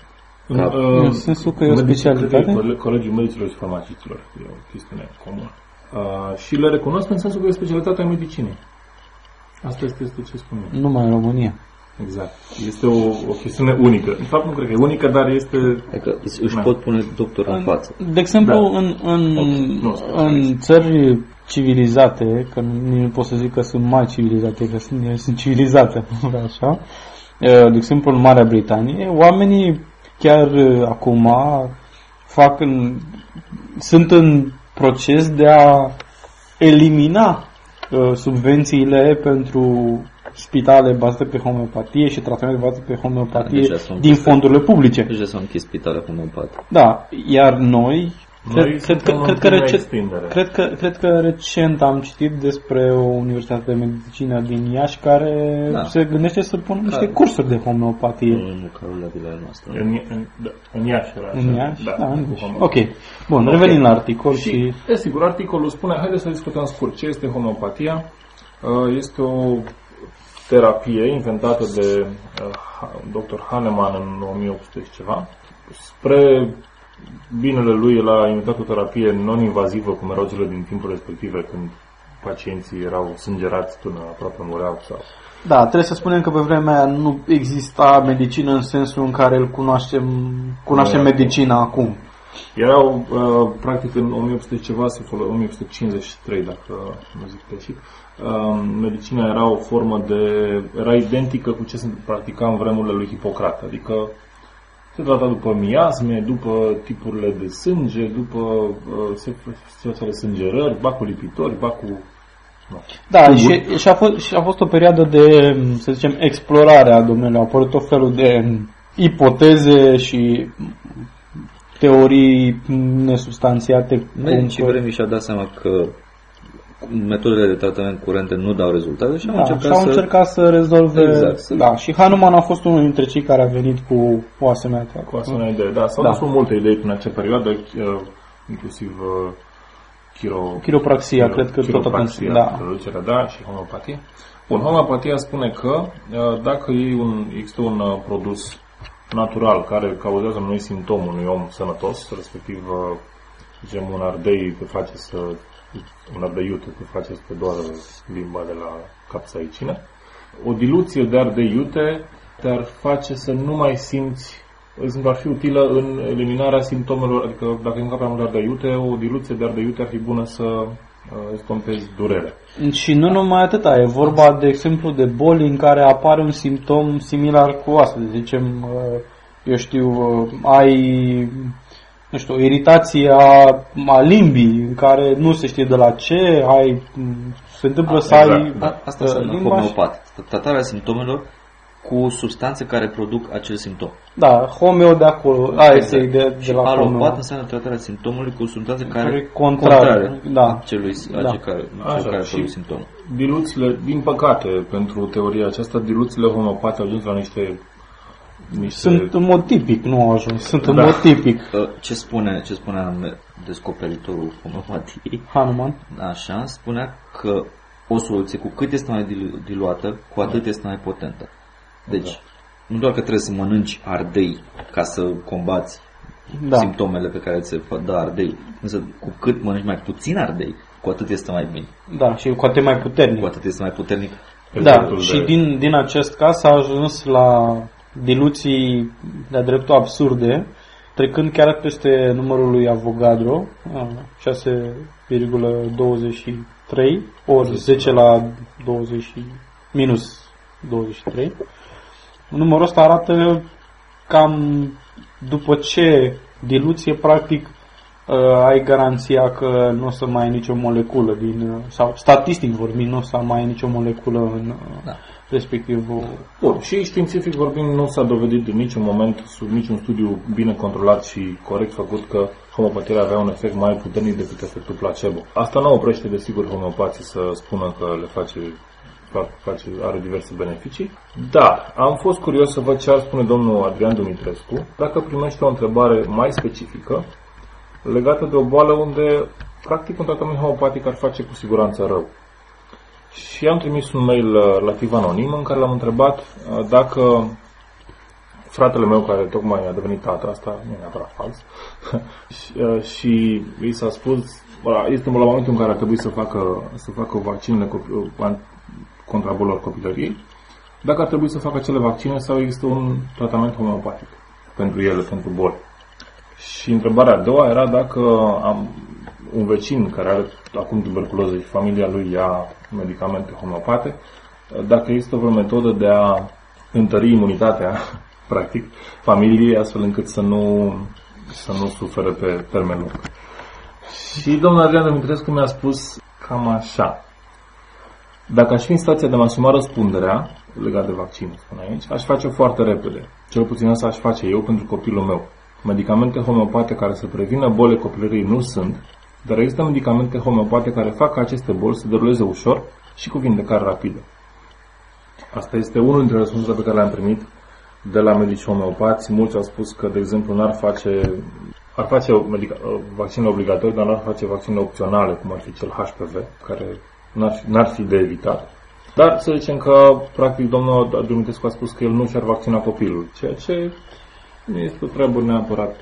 În,
Ca-
uh,
în sensul că e o
medici-
specialitate?
cole- Colegiul Medicilor și Farmacistilor. E o chestiune comună. Uh, și le recunosc în sensul că e specialitatea medicinei. Asta este, este ce spun eu.
Numai în România.
Exact. Este o, o chestiune unică. În fapt, nu cred că e unică, dar este...
Adică își își
Da.
pot pune doctor în
În-
față.
De exemplu,
Da.
în, în,
Nu,
în țări civilizate, că nici nu pot să zic că sunt mai civilizate, că sunt, ele sunt civilizate, așa, de exemplu în Marea Britanie, oamenii chiar acum fac în, sunt în proces de a elimina uh, subvențiile pentru spitale bazate pe homeopatie și tratamente bazate pe homeopatie
Deja sunt
din
peste-
fondurile publice.
Deja s-au închis spitale homeopate.
Da, iar noi,
Noi
cred, cred, că,
suntem
cred,
în
că
plină
recent,
extindere.
cred, că, cred că recent am citit despre o universitate de medicină din Iași care
Da.
se gândește să pună niște
Da.
cursuri de homeopatie.
Nu Carol la vila noastră.
În, în, da, în Iași era așa.
În Iași? Da, în
cu
Iași.
homeopatie.
Ok. Bun,
Ok.
revenim la articol și...
Și, desigur, articolul spune, haideți să discutăm scurt, ce este homeopatia. Uh, Este o terapie inventată de uh, dr. Hahnemann în 1800 și ceva. Spre binele lui, el a inventat o terapie non-invazivă, cum erau cele din timpul respective, când pacienții erau sângerați până aproape mureau sau
Da, trebuie să spunem că pe vremea aia nu exista medicină în sensul în care îl cunoaștem, cunoaștem
Da.
medicina acum.
Erau, uh, practic, în 1800 și ceva, se folo- 1853, dacă nu zic greșit, uh, medicina era o formă de... era identică cu ce se practica în vremurile lui Hipocrat, adică se trata după miasme, după tipurile de sânge, după uh, se situația de sângerări, ba cu lipitori, ba cu... Nu.
Da, și, și, a fost, și a fost o perioadă de, să zicem, explorare a domeniului. Au apărut tot felul de ipoteze și teorii nesubstanțiate. cum
Medicii
că-
vremii și-au dat seama că metodele de tratament curente nu dau rezultate și au
Da,
încercat
și au
să...
încercat să rezolve...
Exact, să-
Da, și Hanuman a fost unul dintre cei care a venit cu o asemenea treabă.
Cu asemenea idee. Da, s-au
Da.
da. multe idei prin acea perioadă, uh, inclusiv uh, chiro,
Chiropraxia, cred că tot
chiropraxia,
atunci, da.
traducerea, da, și homeopatie. Bun, homeopatia spune că uh, dacă iei un, există un uh, produs natural care cauzează noi simptom unui om sănătos, respectiv, uh, zicem, un ardei te face să un ardei iute te face să te doară limba de la capsaicină. O diluție de ardei iute te-ar face să nu mai simți de exemplu, ar fi utilă în eliminarea simptomelor, adică dacă încă prea mult de ardei iute, o diluție de ardei iute ar fi bună să uh, estompezi durerea.
Și nu numai atâta, e vorba, de exemplu, de boli în care apare un simptom similar cu asta. De zicem, uh, eu știu, uh, ai nu știu, o iritație a, a limbii, în care nu se știe de la ce, ai, se întâmplă
A,
să
exact,
ai
da.
A- Asta
uh,
înseamnă
limba și-
homeopat. Tratarea simptomelor cu substanțe care produc acel simptom.
Da, homeo de acolo, aia este ideea de
Exact. Și
la homeo.
alopat înseamnă tratarea simptomului cu substanțe care,
Care contrare, da.
celui,
Da.
da. care,
Așa,
cel care
și-
produc simptomul.
Diluțiile, din păcate, pentru teoria aceasta, diluțiile homopate au ajuns la niște... niște
Sunt în mod tipic, nu au ajuns, sunt în
Da.
mod tipic.
Uh, Ce spune, ce spune anume descoperitorul homeopatiei?
Hanuman.
Așa, spunea că o soluție cu cât este mai dilu- diluată, cu atât este mai potentă. Deci,
Exact.
nu doar că trebuie să mănânci ardei ca să combați
Da.
simptomele pe care ți se dă ardei, însă cu cât mănânci mai puțin ardei, cu atât este mai bine,
Da, și cu atât mai puternic.
cu atât este mai puternic.
Da,
efectul
și
de-
din, din acest caz s-a ajuns la diluții de-a dreptul absurde, trecând chiar peste numărul lui Avogadro, a, 6,23, ori 10 la 20, și- minus 23. Numărul ăsta arată cam după ce diluție, practic, uh, ai garanția că nu o să mai ai nicio moleculă din, uh, sau statistic vorbind, nu o să mai ai nicio moleculă în uh,
Da.
Respectivul
Bun, și științific vorbind, nu s-a dovedit în niciun moment, sub niciun studiu bine controlat și corect făcut, că homeopatia avea un efect mai puternic decât efectul placebo. Asta nu oprește, desigur, homeopații să spună că le face, fac, face are diverse beneficii. Dar am fost curios să văd ce ar spune domnul Adrian Dumitrescu dacă primește o întrebare mai specifică legată de o boală unde, practic, un tratament homeopatic ar face cu siguranță rău. Și am trimis un mail uh, relativ anonim în care l-am întrebat uh, dacă fratele meu, care tocmai a devenit tată, asta nu e neapărat fals, și, uh, și i s-a spus, bă, este la momentul în care ar trebui să facă, să facă vaccinele copi- an- contra bolilor copilăriei, dacă ar trebui să facă acele vaccine sau există un tratament homeopatic pentru ele, pentru boli. Și întrebarea a doua era dacă am un vecin care are acum tuberculoză și familia lui ia medicamente homeopate, dacă există vreo metodă de a întări imunitatea, practic, familiei, astfel încât să nu, să nu sufere pe termen lung. Și domnul Adrian Dumitrescu mi-a spus cam așa. Dacă aș fi în stația de a asuma răspunderea legat de vaccin, spun aici, aș face foarte repede. Cel puțin asta aș face eu pentru copilul meu. Medicamente homeopate care să prevină boli copilării nu sunt, dar există medicamente homeopate care fac ca aceste boli să deruleze ușor și cu vindecare rapidă. Asta este unul dintre răspunsurile pe care le-am primit de la medici homeopați. Mulți au spus că, de exemplu, n-ar face, ar face medica- vaccinul obligatoriu, dar n-ar face vaccine opționale, cum ar fi cel HPV, care n-ar fi, n-ar fi de evitat. Dar să zicem că, practic, domnul Dumitrescu a spus că el nu și-ar vaccina copilul, ceea ce nu este o treabă neapărat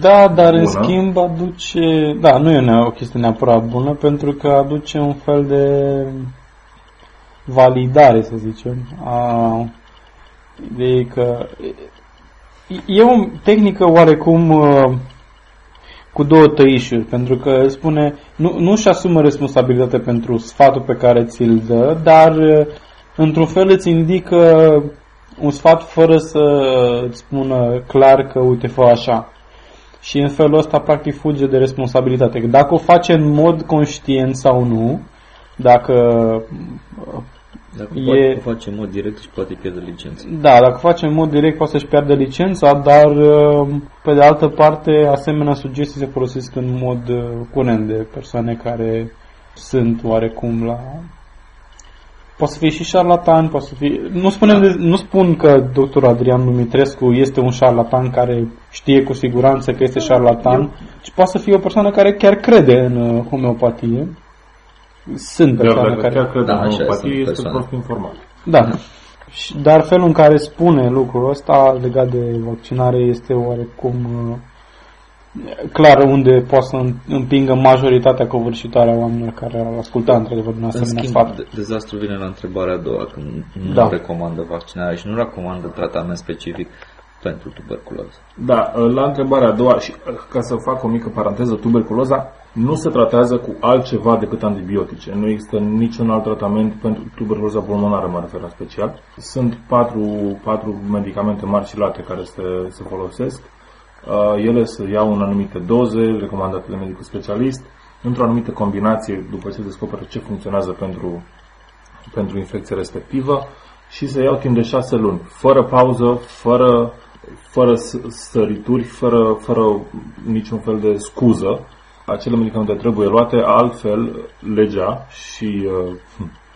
Da, dar bună. în schimb aduce... Da, nu e o chestie neapărat bună, pentru că aduce un fel de validare, să zicem, a ideii că e o tehnică oarecum uh, cu două tăișuri, pentru că spune, nu, nu-și asumă responsabilitatea pentru sfatul pe care ți-l dă, dar uh, într-un fel îți indică un sfat fără să îți spună clar că uite fă așa. Și în felul ăsta practic fuge de responsabilitate. Dacă o face în mod conștient sau nu, dacă
dacă e... poate face în mod direct și poate pierde licența.
Da, dacă face în mod direct poate să-și pierde licența, dar uh, pe de altă parte asemenea sugestii se folosesc în mod uh, curent de persoane care sunt oarecum la Poate să fie și șarlatan, poate să fie... Nu, spunem de, nu spun că doctorul Adrian Dumitrescu este un șarlatan care știe cu siguranță că este șarlatan, ci poate să fie o persoană care chiar crede în uh, homeopatie sunt persoane
Dar
care...
chiar cred da, în homeopatie este prost informat.
Da. Dar felul în care spune lucrul ăsta legat de vaccinare este oarecum uh, clar unde poate să împingă majoritatea covârșitoare a oamenilor care au ascultat într-adevăr un asemenea
în schimb, sfat. dezastru vine la întrebarea a doua, când nu da. recomandă vaccinarea și nu recomandă tratament specific pentru tuberculoză.
Da, la întrebarea a doua, și ca să fac o mică paranteză, tuberculoza nu se tratează cu altceva decât antibiotice. Nu există niciun alt tratament pentru tuberculoza pulmonară, mă refer la special. Sunt patru, patru medicamente mari și late care se, se folosesc. Uh, ele se iau în anumite doze, recomandate de medicul specialist, într-o anumită combinație, după ce se descoperă ce funcționează pentru, pentru infecția respectivă, și se iau timp de șase luni, fără pauză, fără, fără sărituri, fără, fără niciun fel de scuză acele medicamente trebuie luate, altfel legea și uh,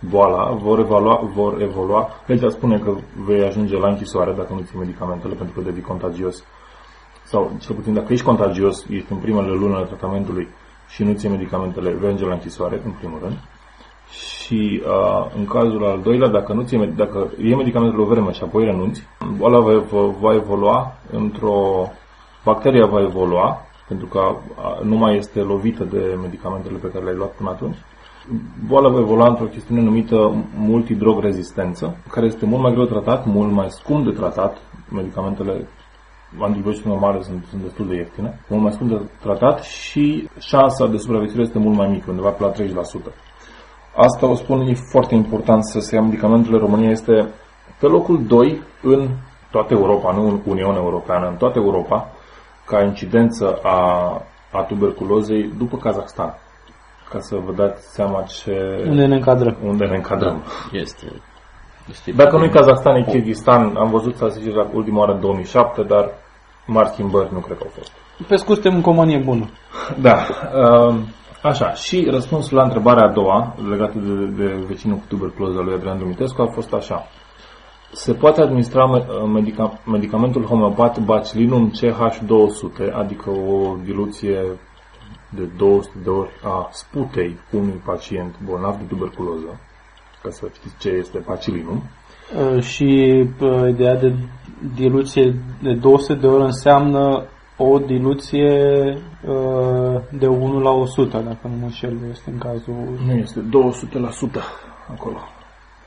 boala vor evolua, vor evolua. Legea spune că vei ajunge la închisoare dacă nu ții medicamentele pentru că devii contagios. Sau, cel puțin, dacă ești contagios, ești în primele luni ale tratamentului și nu ții medicamentele, vei ajunge la închisoare, în primul rând. Și uh, în cazul al doilea, dacă nu ții, dacă e medicamentul o vreme și apoi renunți, boala va, va evolua într-o bacteria va evolua pentru că nu mai este lovită de medicamentele pe care le-ai luat până atunci. Boala va evolua într-o chestiune numită multidrog rezistență, care este mult mai greu de tratat, mult mai scump de tratat. Medicamentele antibiotice normale sunt, sunt destul de ieftine, mult mai scump de tratat și șansa de supraviețuire este mult mai mică, undeva pe la 30%. Asta o spun, e foarte important să se ia medicamentele. România este pe locul 2 în toată Europa, nu în Uniunea Europeană, în toată Europa, ca incidență a, a tuberculozei după Kazakhstan. Ca să vă dați seama ce...
Unde ne încadrăm.
Unde ne încadrăm.
Da, este.
Este Dacă nu e Kazakhstan, e Kyrgyzstan. Am văzut să zice la ultima oară în 2007, dar mari schimbări nu cred că au fost.
Pe scurt, suntem în companie bună.
Da. Uh, așa, și răspunsul la întrebarea a doua, legată de, de vecinul cu tuberculoză lui Adrian Dumitescu, a fost așa. Se poate administra medica, medicamentul homeopat Bacilinum CH200, adică o diluție de 200 de ori a sputei unui pacient bolnav de tuberculoză, ca să știți ce este Bacilinum.
Uh, și uh, ideea de diluție de 200 de ori înseamnă o diluție uh, de 1 la 100, dacă nu mă înșel, este în cazul...
Nu, este 200% acolo.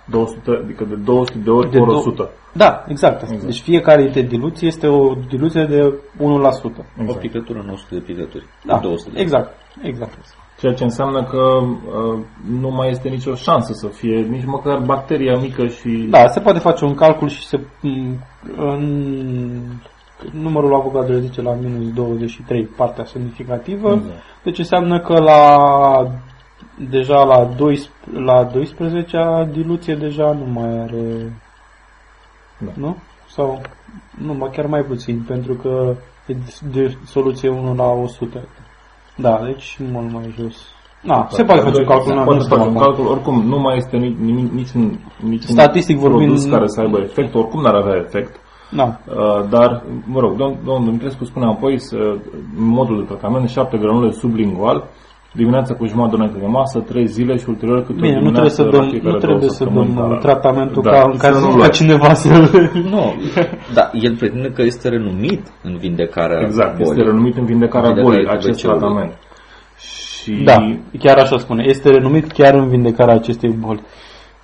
200, adică de 200 de ori de ori 100.
Da, exact. exact. Deci fiecare de diluție este o diluție de 1%.
Exact. O picătură, 900 de picături.
Da, 200 de exact. exact.
Ceea ce înseamnă că uh, nu mai este nicio șansă să fie nici măcar bacteria mică și...
Da, se poate face un calcul și se... În, numărul avocadelor zice la minus 23 partea semnificativă, exact. deci înseamnă că la deja la, 12, la 12 diluție deja nu mai are... Da. Nu? Sau nu, mă chiar mai puțin, pentru că e de soluție 1 la 100. Da, deci mult mai jos. Da, se poate face un calcul. Se
poate face un calcul, oricum nu mai este nimic, niciun, niciun
Statistic vorbind,
produs care să aibă efect, oricum n-ar avea efect.
Da.
Uh, dar, mă rog, domnul Dumitrescu spune apoi să, modul de tratament, 7 granule sublingual, dimineața cu jumătate de de masă, 3 zile și ulterior câte
Bine, nu trebuie să dăm, nu trebuie să dăm tratamentul da, ca în care nu cineva să
Nu, da, el pretinde că este renumit în vindecarea
Exact, bolii. este renumit în vindecarea, vindecarea bolii, acest tratament.
Și... Da, chiar așa spune, este renumit chiar în vindecarea acestei boli.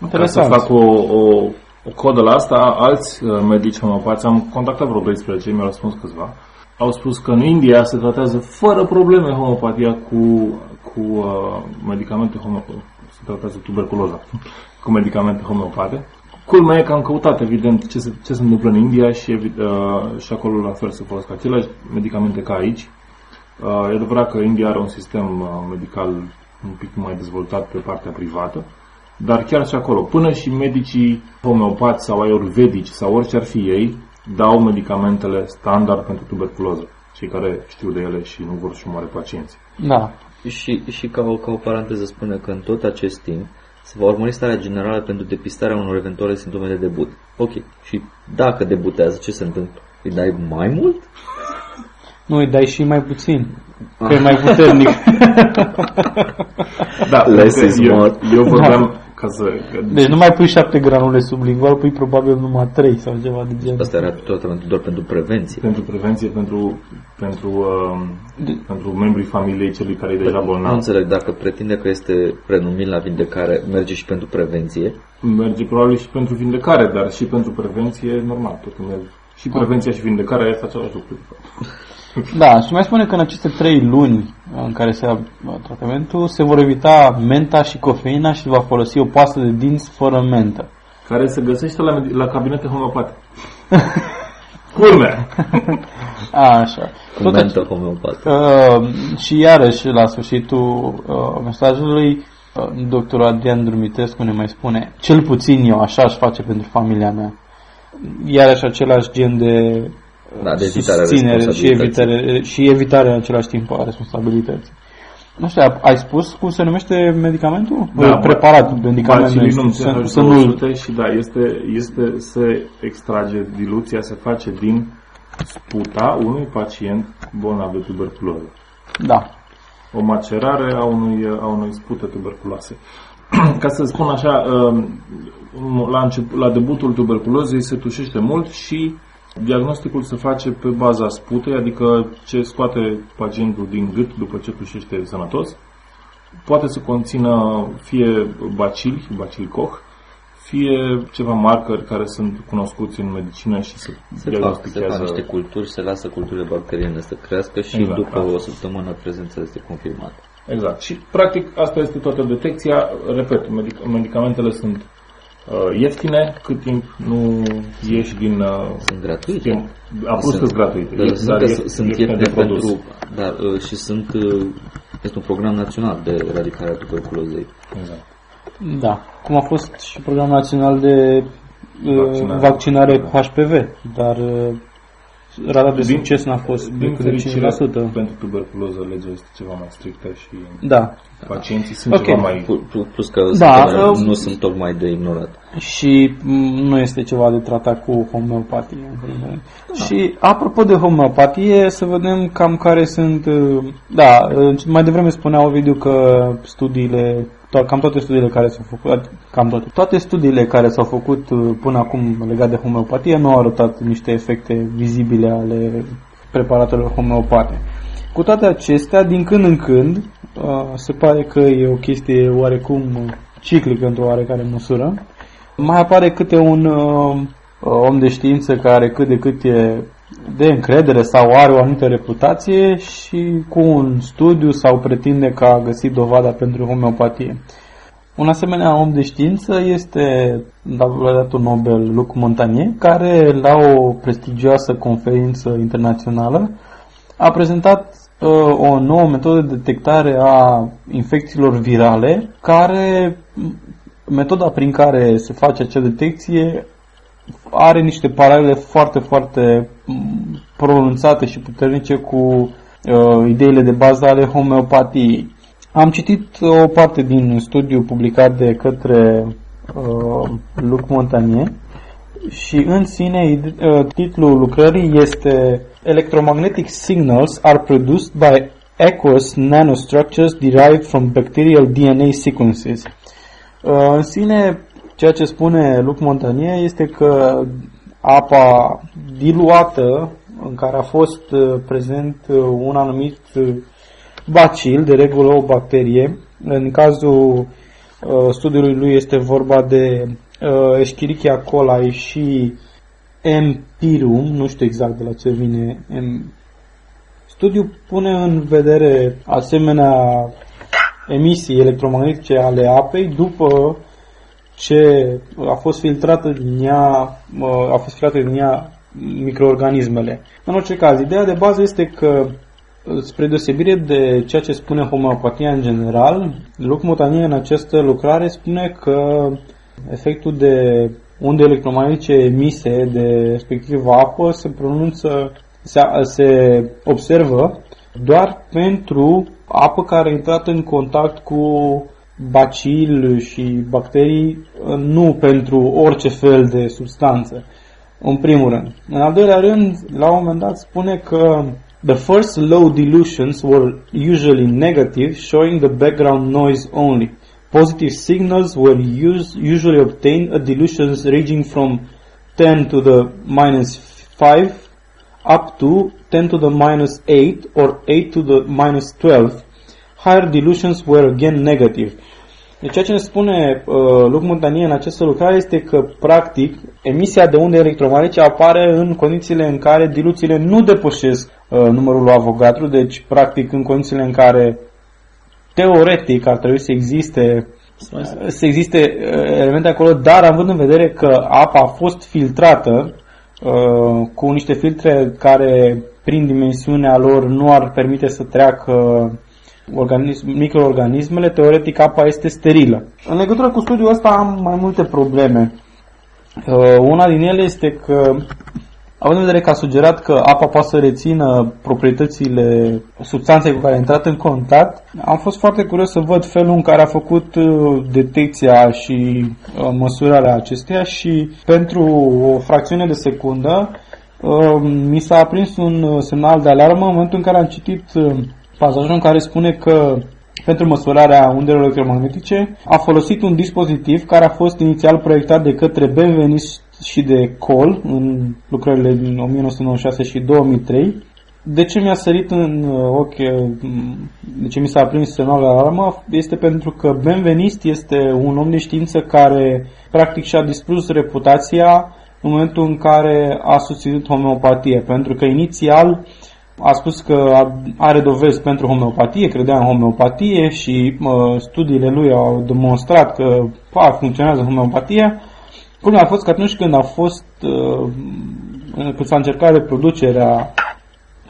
Interesant. Ca să fac o, o, o codă la asta, alți uh, medici homeopați, am contactat vreo 12, mi-au răspuns câțiva, au spus că în India se tratează fără probleme homeopatia cu, cu uh, medicamente homeopate. Se tratează tuberculoza cu medicamente homeopate. Culmea e că am căutat, evident, ce se, ce se întâmplă în India și, uh, și acolo la fel se folosesc aceleași medicamente ca aici. Uh, e adevărat că India are un sistem uh, medical un pic mai dezvoltat pe partea privată, dar chiar și acolo, până și medicii homeopați sau ayurvedici sau orice ar fi ei, dau medicamentele standard pentru tuberculoză, cei care știu de ele și nu vor să omoare pacienți.
Da.
Și, și ca, o, ca o paranteză spune că în tot acest timp se va urmări starea generală pentru depistarea unor eventuale simptome de debut. Ok. Și dacă debutează, ce se întâmplă? Îi dai mai mult?
Nu, îi dai și mai puțin. Că e mai puternic.
da, Less is eu, more. eu vorbeam, ca să...
Deci nu mai pui 7 granule sublingual, pui probabil numai 3 sau ceva de genul.
Asta era tratamentul doar pentru prevenție.
Pentru prevenție, pentru, pentru, uh, de... pentru membrii familiei celui care e deja bolnav.
Nu înțeleg, dacă pretinde că este prenumit la vindecare, merge și pentru prevenție?
Merge probabil și pentru vindecare, dar și pentru prevenție, normal, tot merge. Și prevenția și vindecarea este același lucru.
Da, și mai spune că în aceste trei luni în care se ia tratamentul se vor evita menta și cofeina și va folosi o pastă de dinți fără mentă.
Care se găsește la, la cabinete homeopate. Culmea!
Așa.
Tot mentă homeopată.
Uh, și iarăși, la sfârșitul uh, mesajului, uh, doctorul Adrian Drumitescu ne mai spune cel puțin eu așa aș face pentru familia mea. Iarăși același gen de
da, de susținere
și evitare, și evitare în același timp a responsabilității. Nu știu, ai spus cum se numește medicamentul?
Da,
preparat, medicament.
Să, să nu și da, este, este se extrage diluția, se face din sputa unui pacient bolnav de tuberculoză.
Da.
O macerare a unui, a unui spute tuberculoase. Ca să spun așa, um, la, început, la debutul tuberculozei se tușește mult și Diagnosticul se face pe baza sputei, adică ce scoate pacientul din gât după ce tușește sănătos. Poate să conțină fie bacili, bacil Koch, fie ceva marcări care sunt cunoscuți în medicină și se,
se diagnostichează. Se fac niște culturi, se lasă culturile bacteriene să crească și exact, după asta. o săptămână prezența este confirmată.
Exact. Și practic asta este toată detecția. Repet, medic- medicamentele sunt uh, ieftine, cât timp nu ieși din... Uh,
sunt gratuite.
Am spus sunt, gratuite.
Dar, dar sunt, sunt ieftine pentru... Dar, uh, și sunt... Uh, este un program național de eradicare a tuberculozei.
Exact.
Da. Cum a fost și programul național de uh, vaccinare, vaccinare da. HPV, dar uh, rata de din, succes n-a fost
din fericire, 5%. pentru tuberculoză legea este ceva mai strictă și
da.
pacienții sunt okay. ceva mai...
Plus că da, uh, nu sunt tocmai de ignorat.
Și nu este ceva de tratat cu homeopatie. Da. Și apropo de homeopatie, să vedem cam care sunt... Uh, da, uh, mai devreme spunea Ovidiu că studiile to- cam toate studiile care s-au făcut, cam toate, toate studiile care s-au făcut uh, până acum legate de homeopatie nu au arătat niște efecte vizibile ale preparatelor homeopate. Cu toate acestea, din când în când, uh, se pare că e o chestie oarecum ciclică într-o oarecare măsură, mai apare câte un uh, om de știință care cât de cât e de încredere sau are o anumită reputație și cu un studiu sau pretinde că a găsit dovada pentru homeopatie. Un asemenea om de știință este laureatul Nobel Luc Montagnier, care la o prestigioasă conferință internațională a prezentat o nouă metodă de detectare a infecțiilor virale, care metoda prin care se face acea detecție are niște paralele foarte, foarte pronunțate și puternice cu uh, ideile de bază ale homeopatiei. Am citit o parte din studiu publicat de către uh, Luc Montagnier și în sine uh, titlul lucrării este Electromagnetic signals are produced by aqueous nanostructures derived from bacterial DNA sequences. Uh, în sine, ceea ce spune Luc Montagnier este că apa diluată în care a fost uh, prezent un anumit bacil, de regulă o bacterie, în cazul studiului lui este vorba de uh, Escherichia coli și Empirium, nu știu exact de la ce vine M. Studiul pune în vedere asemenea emisii electromagnetice ale apei după ce a fost filtrată din ea, a fost filtrată din ea microorganismele. În orice caz, ideea de bază este că spre deosebire de ceea ce spune homeopatia în general, Luc Motanie în această lucrare spune că efectul de unde electromagnetice emise de respectivă apă se pronunță, se, se observă doar pentru apă care a intrat în contact cu bacil și bacterii, nu pentru orice fel de substanță, în primul rând. În al doilea rând, la un moment dat spune că the first low dilutions were usually negative, showing the background noise only. Positive signals were used, usually obtained at dilutions ranging from 10 to the minus 5 up to 10 to the minus 8 or 8 to the minus 12. Higher dilutions were again negative. Deci ceea ce ne spune uh, Luc Montanie în această lucrare este că, practic, emisia de unde electromagnetice apare în condițiile în care diluțiile nu depășesc uh, numărul lui Avogadro, deci, practic, în condițiile în care teoretic ar trebui să existe să existe uh, elemente acolo, dar având în vedere că apa a fost filtrată uh, cu niște filtre care prin dimensiunea lor nu ar permite să treacă organism, microorganismele, teoretic apa este sterilă. În legătură cu studiul ăsta am mai multe probleme. Uh, una din ele este că Având în vedere că a sugerat că apa poate să rețină proprietățile substanței cu care a intrat în contact, am fost foarte curios să văd felul în care a făcut uh, detecția și uh, măsurarea acesteia și pentru o fracțiune de secundă uh, mi s-a aprins un semnal de alarmă în momentul în care am citit pasajul în care spune că pentru măsurarea undelor electromagnetice a folosit un dispozitiv care a fost inițial proiectat de către Benveniste și de Cole în lucrările din 1996 și 2003. De ce mi-a sărit în uh, ochi, uh, de ce mi s-a aprins semnal de alarmă, este pentru că Benvenist este un om de știință care practic și-a distrus reputația în momentul în care a susținut homeopatie, pentru că inițial a spus că are dovezi pentru homeopatie, credea în homeopatie și uh, studiile lui au demonstrat că pa, funcționează homeopatia, Culmea a fost că atunci când a fost, uh, când s-a încercat reproducerea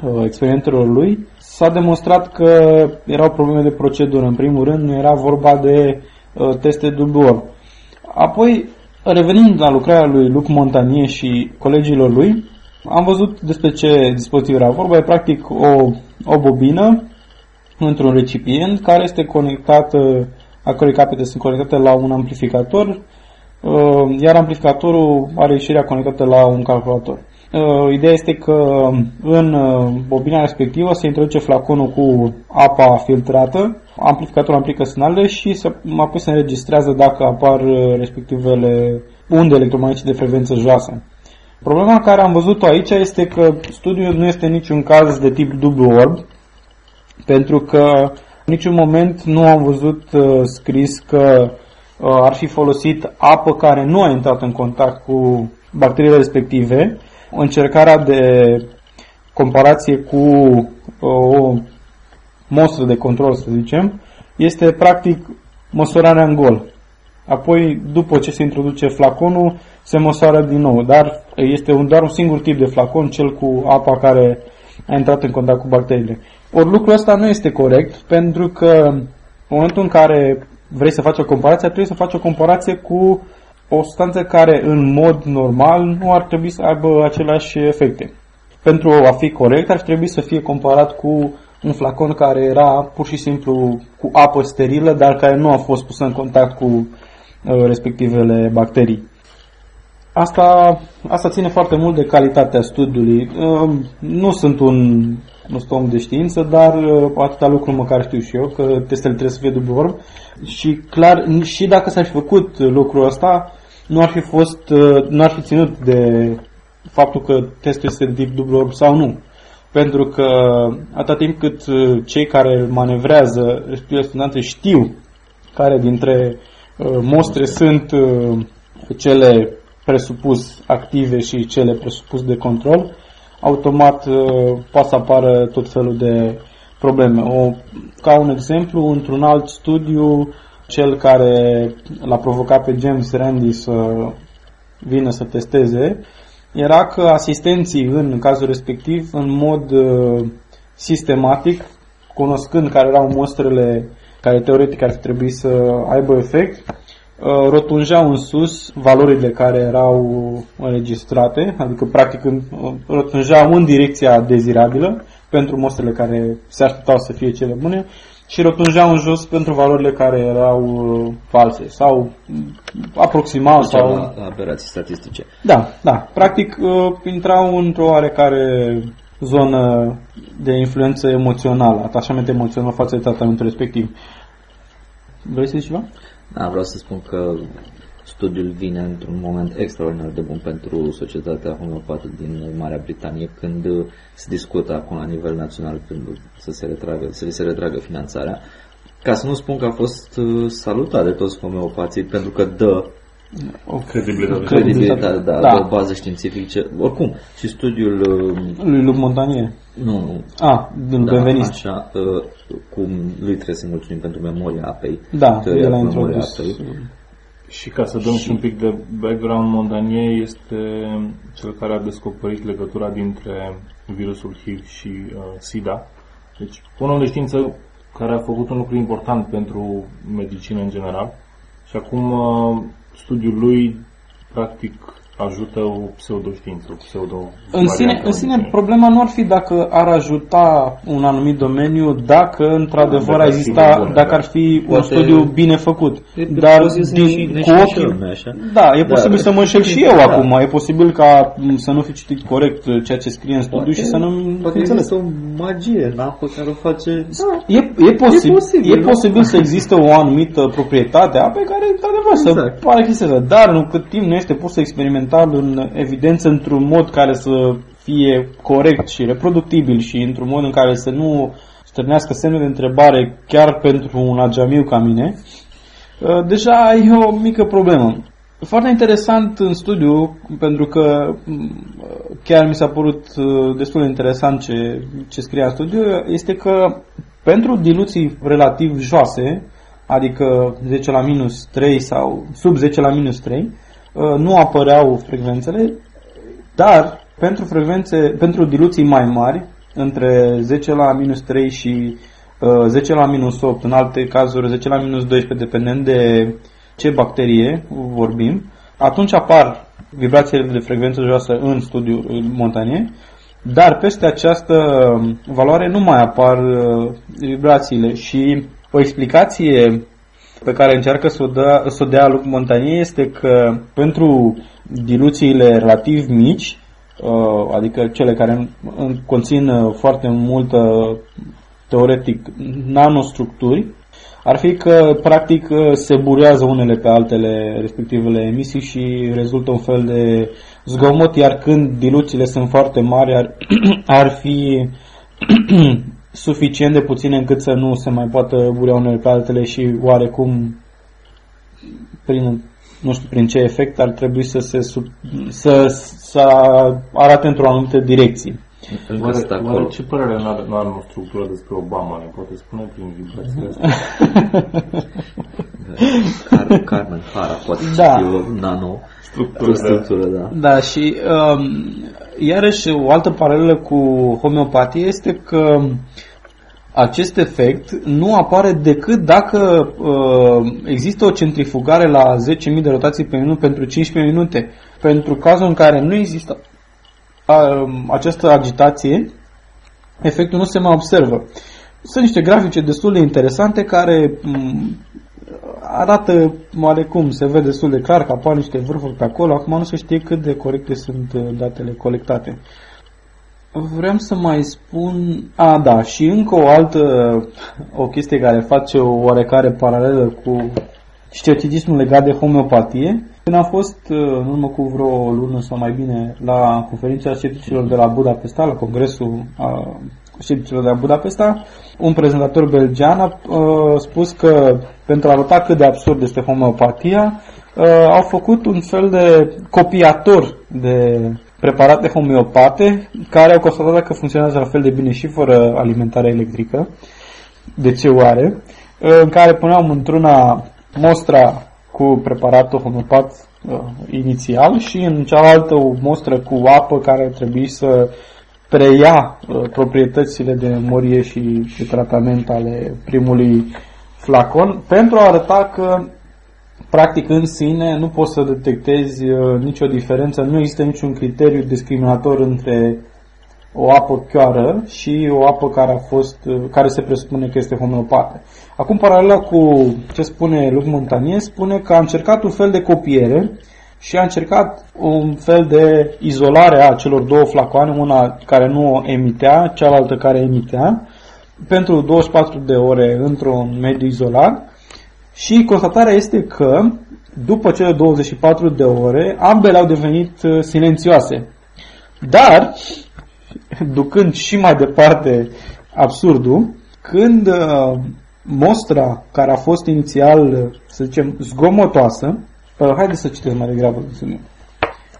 uh, experimentelor lui, s-a demonstrat că erau probleme de procedură. În primul rând, nu era vorba de uh, teste dublu Apoi, revenind la lucrarea lui Luc Montagnier și colegilor lui, am văzut despre ce dispozitiv era vorba. E practic o, o bobină într-un recipient care este conectată, a cărui capete sunt conectate la un amplificator Uh, iar amplificatorul are ieșirea conectată la un calculator. Uh, ideea este că în uh, bobina respectivă se introduce flaconul cu apa filtrată, amplificatorul aplică semnalele și se, apoi se înregistrează dacă apar respectivele unde electromagnetice de frecvență joasă. Problema care am văzut-o aici este că studiul nu este niciun caz de tip dublu orb, pentru că în niciun moment nu am văzut uh, scris că Uh, ar fi folosit apă care nu a intrat în contact cu bacteriile respective, încercarea de comparație cu uh, o mostră de control, să zicem, este practic măsurarea în gol. Apoi, după ce se introduce flaconul, se măsoară din nou, dar este un, doar un singur tip de flacon, cel cu apa care a intrat în contact cu bacteriile. Ori lucrul ăsta nu este corect, pentru că în momentul în care vrei să faci o comparație, trebuie să faci o comparație cu o substanță care în mod normal nu ar trebui să aibă aceleași efecte. Pentru a fi corect, ar trebui să fie comparat cu un flacon care era pur și simplu cu apă sterilă, dar care nu a fost pusă în contact cu uh, respectivele bacterii. Asta, asta ține foarte mult de calitatea studiului. Uh, nu sunt un nu sunt om de știință, dar uh, atâta lucru măcar știu și eu, că testele trebuie să fie dublu orb. Și clar, și dacă s-ar fi făcut lucrul ăsta, nu ar fi fost, nu ar fi ținut de faptul că testul este de tip dublu orb sau nu. Pentru că atâta timp cât uh, cei care manevrează respectivele studente știu care dintre uh, mostre sunt uh, cele presupus active și cele presupus de control, automat poate să apară tot felul de probleme. O, ca un exemplu, într-un alt studiu, cel care l-a provocat pe James Randi să vină să testeze, era că asistenții în cazul respectiv, în mod uh, sistematic, cunoscând care erau mostrele care teoretic ar fi trebuit să aibă efect, uh, rotunjeau în sus valorile care erau înregistrate, adică practic uh, rotunjeau în direcția dezirabilă pentru mostrele care se așteptau să fie cele bune și rotunjeau în jos pentru valorile care erau uh, false sau aproximal
deci
sau...
La aberații statistice.
Da, da. Practic uh, intrau într-o oarecare zonă de influență emoțională, atașament emoțional față de tratamentul respectiv. Vrei să zici ceva?
Da, vreau să spun că Studiul vine într-un moment extraordinar de bun pentru societatea homeopată din Marea Britanie când se discută acum la nivel național când să se retragă, să se retragă finanțarea. Ca să nu spun că a fost uh, salutat de toți homeopații pentru că dă
o credibilitate,
credibilitate da, da. de bază științifice. Oricum, și studiul...
Uh, lui Luc Montagnier.
Nu, nu.
A, din da, Benveniste.
Așa, uh, cum lui trebuie să mulțumim pentru memoria apei.
Da, el a introdus. Apei.
Și ca să dăm și un pic de background, Mondanier este cel care a descoperit legătura dintre virusul HIV și uh, SIDA. Deci, un om de știință care a făcut un lucru important pentru medicină în general și acum uh, studiul lui practic ajută o pseudoștiință, o pseudo
în sine, în sine problema nu ar fi dacă ar ajuta un anumit domeniu, dacă într-adevăr ar exista, bune, dacă ar fi Poate un studiu bine făcut.
E, Dar din, cu ochii,
da, e posibil să mă înșel și eu da. acum, e posibil ca să nu fi citit corect ceea ce scrie în studiu Poate, și să nu
Poate există o magie în apă care o face...
Da. E, e, posibil, e posibil, e posibil să existe o anumită proprietate a pe care, într-adevăr, exact. să pare chestia dar nu cât timp nu este pus să experimentăm fundamental în evidență într-un mod care să fie corect și reproductibil și într-un mod în care să nu stârnească semne de întrebare chiar pentru un agiamiu ca mine, uh, deja e o mică problemă. Foarte interesant în studiu, pentru că mm, chiar mi s-a părut uh, destul de interesant ce, ce scria în studiu, este că pentru diluții relativ joase, adică 10 la minus 3 sau sub 10 la minus 3, Uh, nu apăreau frecvențele, dar pentru frecvențe, pentru diluții mai mari, între 10 la minus 3 și 10 uh, la minus 8, în alte cazuri 10 la minus 12, dependent de ce bacterie vorbim, atunci apar vibrațiile de frecvență joasă în studiul Montanie, dar peste această valoare nu mai apar uh, vibrațiile și o explicație pe care încearcă să o, dea, să o dea Luc Montanie este că pentru diluțiile relativ mici, uh, adică cele care conțin uh, foarte multă, teoretic, nanostructuri, ar fi că practic uh, se burează unele pe altele respectivele emisii și rezultă un fel de zgomot, iar când diluțiile sunt foarte mari ar, ar fi suficient de puține încât să nu se mai poată burea unele pe altele și oarecum prin, nu știu prin ce efect ar trebui să se sub, să, să arate într-o anumită direcție.
Oare, oare ce părere are, nu are o structură despre Obama? Ne poate spune prin vibrațiile astea?
Carmen Hara poate da. o nano structură, structură da.
da. și um, iarăși o altă paralelă cu homeopatie este că acest efect nu apare decât dacă uh, există o centrifugare la 10.000 de rotații pe minut pentru 15 minute. Pentru cazul în care nu există uh, această agitație, efectul nu se mai observă. Sunt niște grafice destul de interesante care um, arată oarecum, se vede destul de clar că apar niște vârfuri pe acolo, acum nu se știe cât de corecte sunt uh, datele colectate. Vreau să mai spun... A, da, și încă o altă o chestie care face o oarecare paralelă cu scepticismul legat de homeopatie. Când am fost uh, în urmă cu vreo lună sau mai bine la conferința scepticilor de la Budapesta, la congresul a scepticilor de la Budapesta, un prezentator belgian a uh, spus că pentru a arăta cât de absurd este homeopatia, uh, au făcut un fel de copiator de preparate homeopate care au constatat că funcționează la fel de bine și fără alimentare electrică. De ce oare? În care puneam într-una mostra cu preparatul homeopat uh, inițial și în cealaltă o mostră cu apă care trebuie să preia uh, proprietățile de memorie și de tratament ale primului flacon pentru a arăta că practic în sine nu poți să detectezi uh, nicio diferență, nu există niciun criteriu discriminator între o apă chioară și o apă care a fost, uh, care se presupune că este homeopată. Acum, paralela cu ce spune Luc Montanier, spune că a încercat un fel de copiere și a încercat un fel de izolare a celor două flacoane, una care nu emitea, cealaltă care emitea, pentru 24 de ore într-un mediu izolat și constatarea este că după cele 24 de ore ambele au devenit uh, silențioase. Dar, ducând și mai departe absurdul, când uh, mostra care a fost inițial, să zicem, zgomotoasă, uh, haideți să citesc mai degrabă.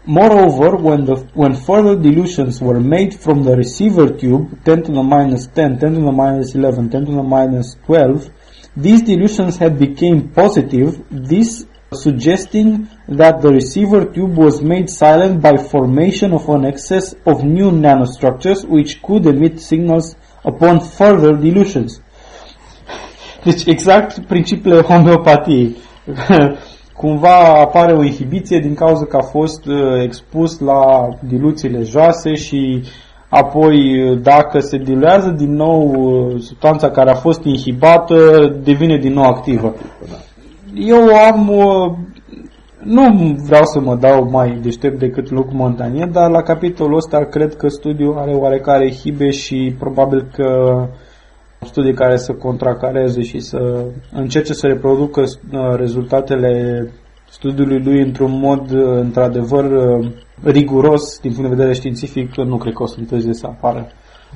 Moreover, when, the, when further dilutions were made from the receiver tube, 10 to the minus 10, 10 to the minus 11, 10 to the minus 12, These dilutions had become positive, this suggesting that the receiver tube was made silent by formation of an excess of new nanostructures which could emit signals upon further dilutions. Deci exact principiile homeopatiei. Cumva apare o inhibiție din cauza că a fost uh, expus la diluțiile joase și apoi dacă se diluează din nou uh, substanța care a fost inhibată, devine din nou activă. Eu am, uh, nu vreau să mă dau mai deștept decât Luc Montanier, dar la capitolul ăsta cred că studiul are oarecare hibe și probabil că studii care să contracareze și să încerce să reproducă uh, rezultatele studiului lui într-un mod într-adevăr riguros din punct de vedere științific, nu cred că o să întârzie să apară.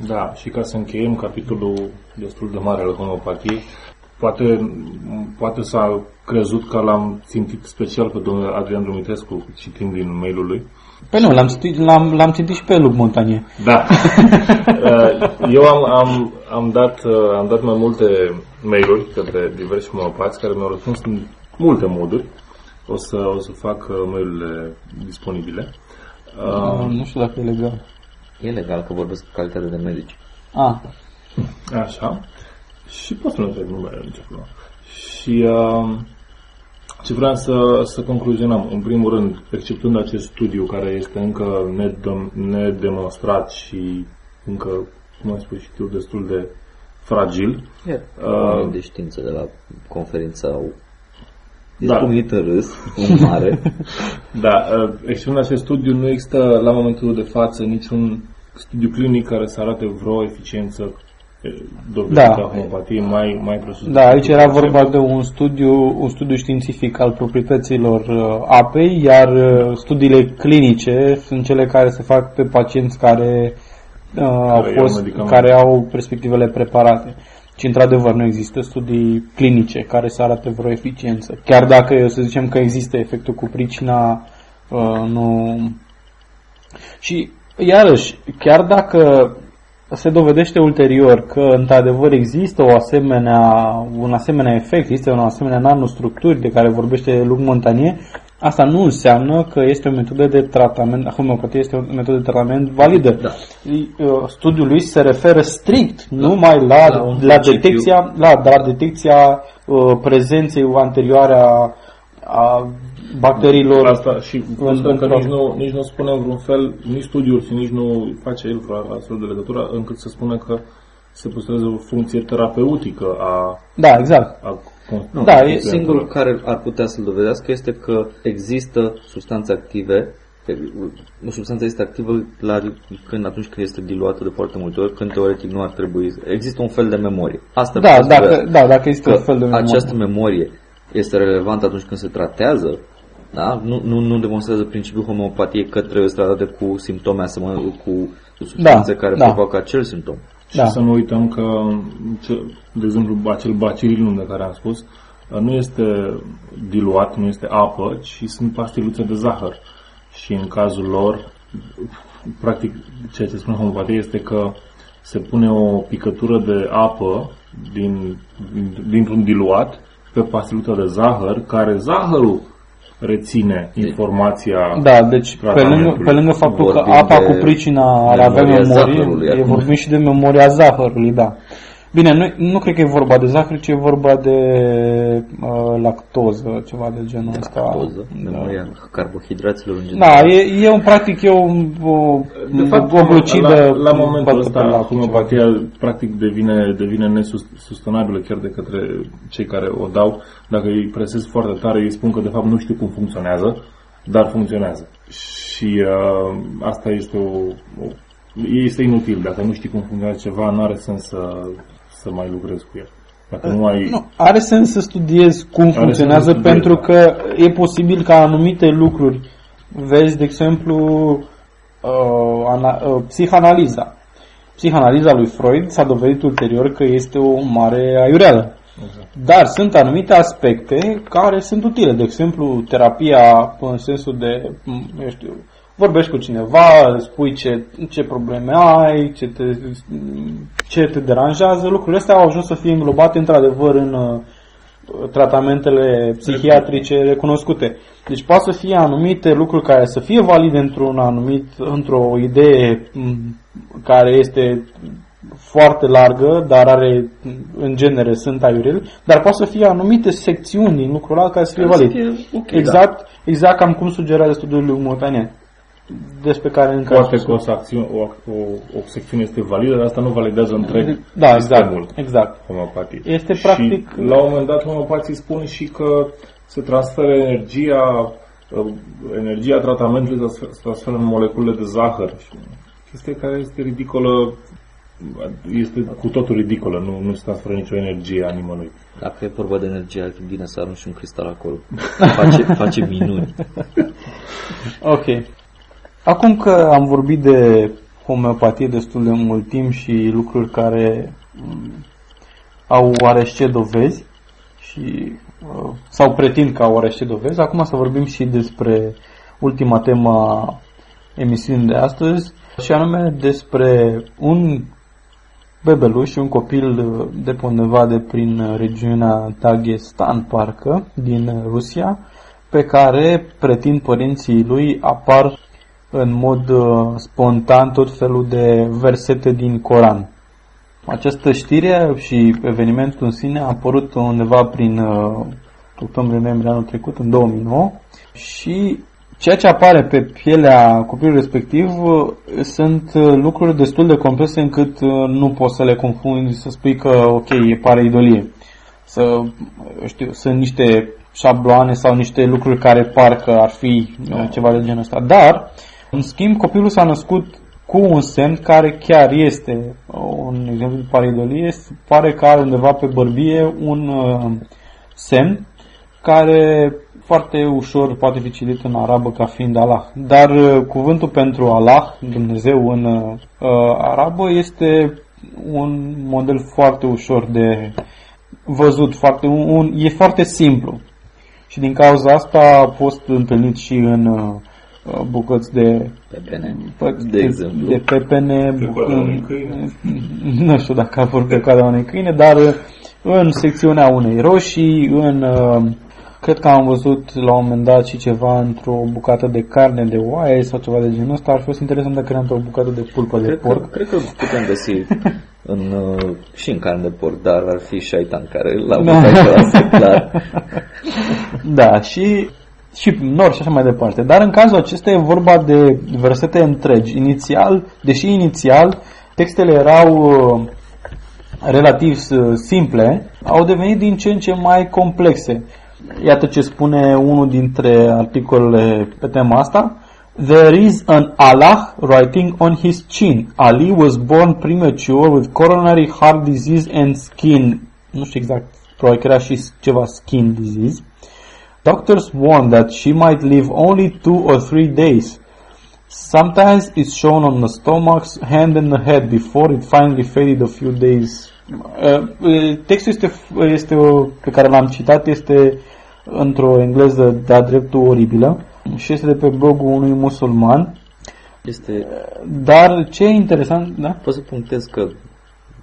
Da, și ca să încheiem capitolul destul de mare al homeopatiei, poate, poate s-a crezut că l-am țintit special pe domnul Adrian Dumitrescu, citind din mail-ul lui.
Păi nu, l-am, l-am, l-am țintit și pe Luc Montanie.
Da. Eu am, am, am, dat, am dat mai multe mail-uri către diversi homeopați care mi-au răspuns în multe moduri. O să, o să fac mail-urile disponibile.
Uh, nu știu dacă e legal.
E legal că vorbesc cu calitate de medici.
Ah.
Așa. Și pot să nu întreb numele nicio problemă. Și uh, ce vreau să, să concluzionăm, în primul rând, exceptând acest studiu care este încă nedemonstrat și încă, cum am spus și tu, destul de fragil.
E, uh, de știință de la conferința da. Este un râs, un mare.
da, uh, exceptând acest studiu, nu există la momentul de față niciun studiu clinic care să arate vreo eficiență dovedită da. a homeopatiei mai, mai presus.
Da, aici era vorba de un studiu, un studiu științific al proprietăților uh, apei, iar uh, studiile clinice sunt cele care se fac pe pacienți care, uh, au, fost, care au perspectivele preparate. Și într-adevăr nu există studii clinice care să arate vreo eficiență. Chiar dacă să zicem că există efectul cu pricina, uh, nu... Și iarăși, chiar dacă se dovedește ulterior că într-adevăr există o asemenea, un asemenea efect, există un asemenea nanostructuri de care vorbește Luc Montanier, Asta nu înseamnă că este o metodă de tratament, homeopatia este o metodă de tratament validă. Da. Uh, studiul lui se referă strict da. numai la, la, la detecția, la, la detecția uh, prezenței anterioare a, a bacteriilor.
Asta și în, că nici nu, nici nu spune vreun fel, nici studiul și nici nu face el vreo astfel de legătură încât să spună că se păstrează o funcție terapeutică a...
Da, exact. A,
nu, da, e singurul care ar putea să-l dovedească este că există substanțe active o substanță este activă la, când atunci când este diluată de foarte multe ori, când teoretic nu ar trebui. Există un fel de memorie.
Asta da, dacă, da, dacă există un fel de memorie.
Această memorie este relevantă atunci când se tratează, da? nu, nu, nu demonstrează principiul homeopatiei că trebuie să tratate cu simptome asemănătoare cu substanțe da, care da. provoacă acel simptom.
Da. Și să nu uităm că, de exemplu, acel bacirilum de care am spus, nu este diluat, nu este apă, ci sunt pastiluțe de zahăr. Și în cazul lor, practic, ceea ce spune homeopatie este că se pune o picătură de apă din, dintr-un diluat pe pastiluța de zahăr, care zahărul reține informația
Da, deci pe lângă, pe lângă faptul că apa cu pricina ar avea memorie, e vorbim și de memoria zahărului, da. Bine, nu, nu cred că e vorba de zahăr, ci e vorba de uh, lactoză, ceva de genul ăsta.
Lactoză, memoria da. carbohidraților în
general. Da, e, e un practic, e o, o, de fapt, o glucidă.
La, la momentul ăsta, homeopatia practic devine, devine nesustenabilă chiar de către cei care o dau. Dacă îi presez foarte tare, îi spun că de fapt nu știu cum funcționează, dar funcționează. Și uh, asta este o, o este inutil. Dacă nu știi cum funcționează ceva, nu are sens să, să mai lucrezi cu el. Dacă nu, ai... nu
Are sens să studiezi cum are funcționează pentru da. că e posibil ca anumite lucruri, vezi, de exemplu, uh, ana, uh, psihanaliza. Psihanaliza lui Freud s-a dovedit ulterior că este o mare aiureală. Exact. Dar sunt anumite aspecte care sunt utile. De exemplu, terapia în sensul de, eu știu, vorbești cu cineva, spui ce, ce probleme ai, ce te, ce te deranjează, lucrurile astea au ajuns să fie înglobate într-adevăr în uh, tratamentele psihiatrice recunoscute. Deci poate să fie anumite lucruri care să fie valide într-un anumit, într-o idee care este foarte largă, dar are, în genere, sunt aiurel, dar poate să fie anumite secțiuni din lucrul ăla care să fie valide. Okay, exact, da. exact cam cum sugerează studiul lui Motanian despre care încă
Poate că o, secțiune, o, o, o secțiune este validă, dar asta nu validează întreg
da, exact, exact.
homeopatie.
Este practic...
Și, la un moment dat homeopatii spun și că se transferă energia uh, energia tratamentului se transferă în molecule de zahăr. Chestia care este ridicolă este cu totul ridicolă, nu, nu se transferă nicio energie a nimănui.
Dacă e vorba de energie, ar fi bine să arunci un cristal acolo. Face, face minuni.
ok. Acum că am vorbit de homeopatie destul de mult timp și lucruri care mm, au oarește dovezi și, uh, sau pretind că au oarește dovezi, acum să vorbim și despre ultima temă a emisiunii de astăzi și anume despre un bebeluș, un copil de pe undeva de prin regiunea Dagestan, parcă, din Rusia, pe care pretind părinții lui apar în mod uh, spontan tot felul de versete din Coran. Această știre și evenimentul în sine a apărut undeva prin uh, octombrie-noiembrie anul trecut, în 2009, și ceea ce apare pe pielea copilului respectiv uh, sunt lucruri destul de complexe încât nu poți să le confunzi, să spui că, ok, pare idolie. Să, știu, sunt niște șabloane sau niște lucruri care parcă ar fi ceva de genul ăsta. Dar, în schimb, copilul s-a născut cu un semn care chiar este un exemplu de paridolie, pare că are undeva pe bărbie un uh, semn care foarte ușor poate fi citit în arabă ca fiind Allah. Dar uh, cuvântul pentru Allah, Dumnezeu în uh, arabă, este un model foarte ușor de văzut, foarte, un, e foarte simplu. Și din cauza asta a fost întâlnit și în uh, Uh, bucăți de
pepene,
de, exemplu. de pepene, bucăți, nu știu dacă a fost pe coada unei câine, dar uh, în secțiunea unei roșii, în uh, Cred că am văzut la un moment dat și ceva într-o bucată de carne de oaie sau ceva de genul ăsta. Ar fi fost interesant dacă era într-o bucată de pulpă de
cred
porc.
Că, cred că putem găsi în, uh, și în carne de porc, dar ar fi șaitan care l-a
Da.
da. clar.
Da, și și nori și așa mai departe. Dar în cazul acesta e vorba de versete întregi. Inițial, deși inițial textele erau uh, relativ uh, simple, au devenit din ce în ce mai complexe. Iată ce spune unul dintre articolele pe tema asta. There is an Allah writing on his chin. Ali was born premature with coronary heart disease and skin. Nu știu exact, probabil că era și ceva skin disease. Doctors warn that she might live only two or three days. Sometimes it's shown on the stomach's hand and the head before it finally faded a few days. Uh, uh, textul este, este o, pe care l-am citat este într-o engleză de-a dreptul oribilă și este de pe blogul unui musulman.
Este,
Dar ce e interesant, da?
pot să punctez că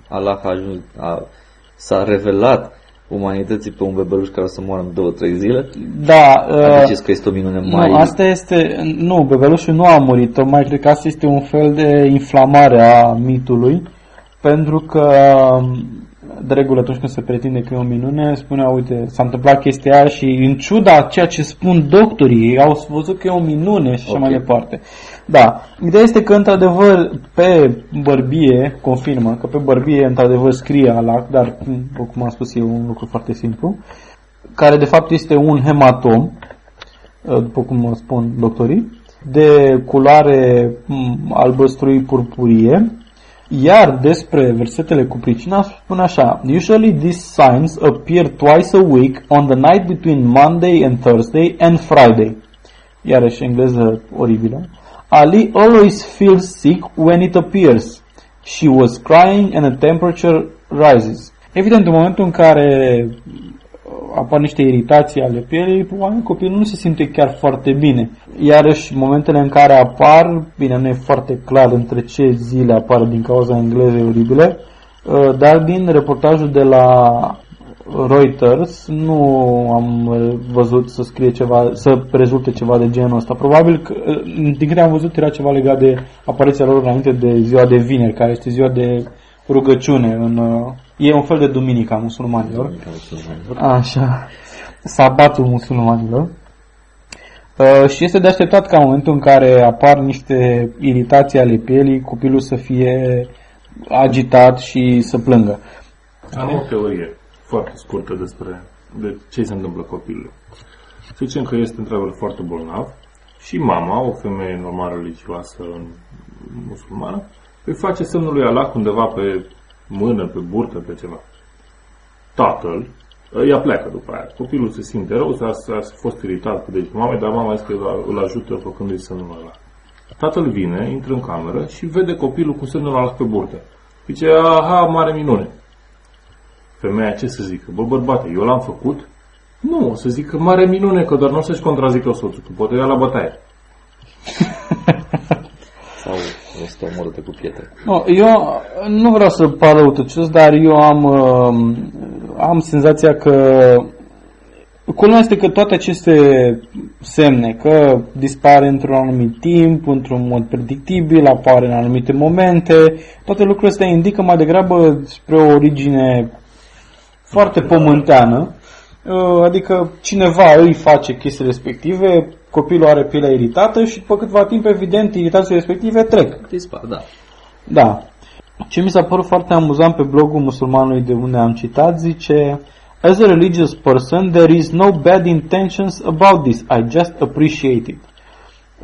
Allah a ajuns, a, s-a revelat umanității pe un bebeluș care o să moară în două, trei zile.
Da, uh,
Ziceți că este o minune mai...
Nu, asta este, nu, bebelușul nu a murit, tocmai cred că asta este un fel de inflamare a mitului, pentru că de regulă atunci când se pretinde că e o minune, spunea, uite, s-a întâmplat chestia aia și în ciuda ceea ce spun doctorii, ei au văzut că e o minune și așa
Ok.
mai departe. Da, ideea este că într-adevăr pe bărbie, confirmă că pe bărbie într-adevăr scrie Allah, dar după cum am spus e un lucru foarte simplu, care de fapt este un hematom, după cum spun doctorii, de culoare m, albăstrui purpurie, iar despre versetele cu pricina spune așa Usually these signs appear twice a week on the night between Monday and Thursday and Friday. Iarăși engleză oribilă. Ali always feels sick when it appears. She was crying and the temperature rises. Evident, în momentul în care apar niște iritații ale pielii, probabil copilul nu se simte chiar foarte bine. Iarăși, momentele în care apar, bine, nu e foarte clar între ce zile apar din cauza englezei oribile, uh, dar din reportajul de la Reuters nu am uh, văzut să scrie ceva, să rezulte ceva de genul ăsta. Probabil că, uh, din câte am văzut, era ceva legat de apariția lor înainte de ziua de vineri, care este ziua de rugăciune. În, uh, e un fel de duminică a musulmanilor. Așa. Sabatul musulmanilor. Uh, și este de așteptat ca în momentul în care apar niște iritații ale pielii, copilul să fie agitat și să plângă.
Am o teorie foarte scurtă despre de ce se întâmplă copilului. Să zicem că este într-adevăr foarte bolnav și mama, o femeie normal religioasă musulmană, îi face semnul lui Allah undeva pe mână, pe burtă, pe ceva. Tatăl ea pleacă după aia. Copilul se simte rău, s-a, s-a fost iritat cu degetul mamei, dar mama zice că îl ajută făcându-i semnul ăla. Tatăl vine, intră în cameră și vede copilul cu semnul ăla pe burtă. Zice, aha, mare minune. Femeia ce să zică? Bă, bărbate, eu l-am făcut? Nu, o să zică mare minune, că doar nu o să-și contrazică soțul, că poate ia la bătaie.
Sau este omorâtă cu pietre.
No, eu nu vreau să par răutăcios, dar eu am, uh, am senzația că Culmea este că toate aceste semne, că dispare într-un anumit timp, într-un mod predictibil, apare în anumite momente, toate lucrurile astea indică mai degrabă spre o origine foarte pământeană, uh, adică cineva îi face chestii respective, copilul are pielea iritată și după câtva timp, evident, iritațiile respective trec.
Dispar, da.
Da. Ce mi s-a părut foarte amuzant pe blogul musulmanului de unde am citat, zice As a religious person, there is no bad intentions about this. I just appreciate it.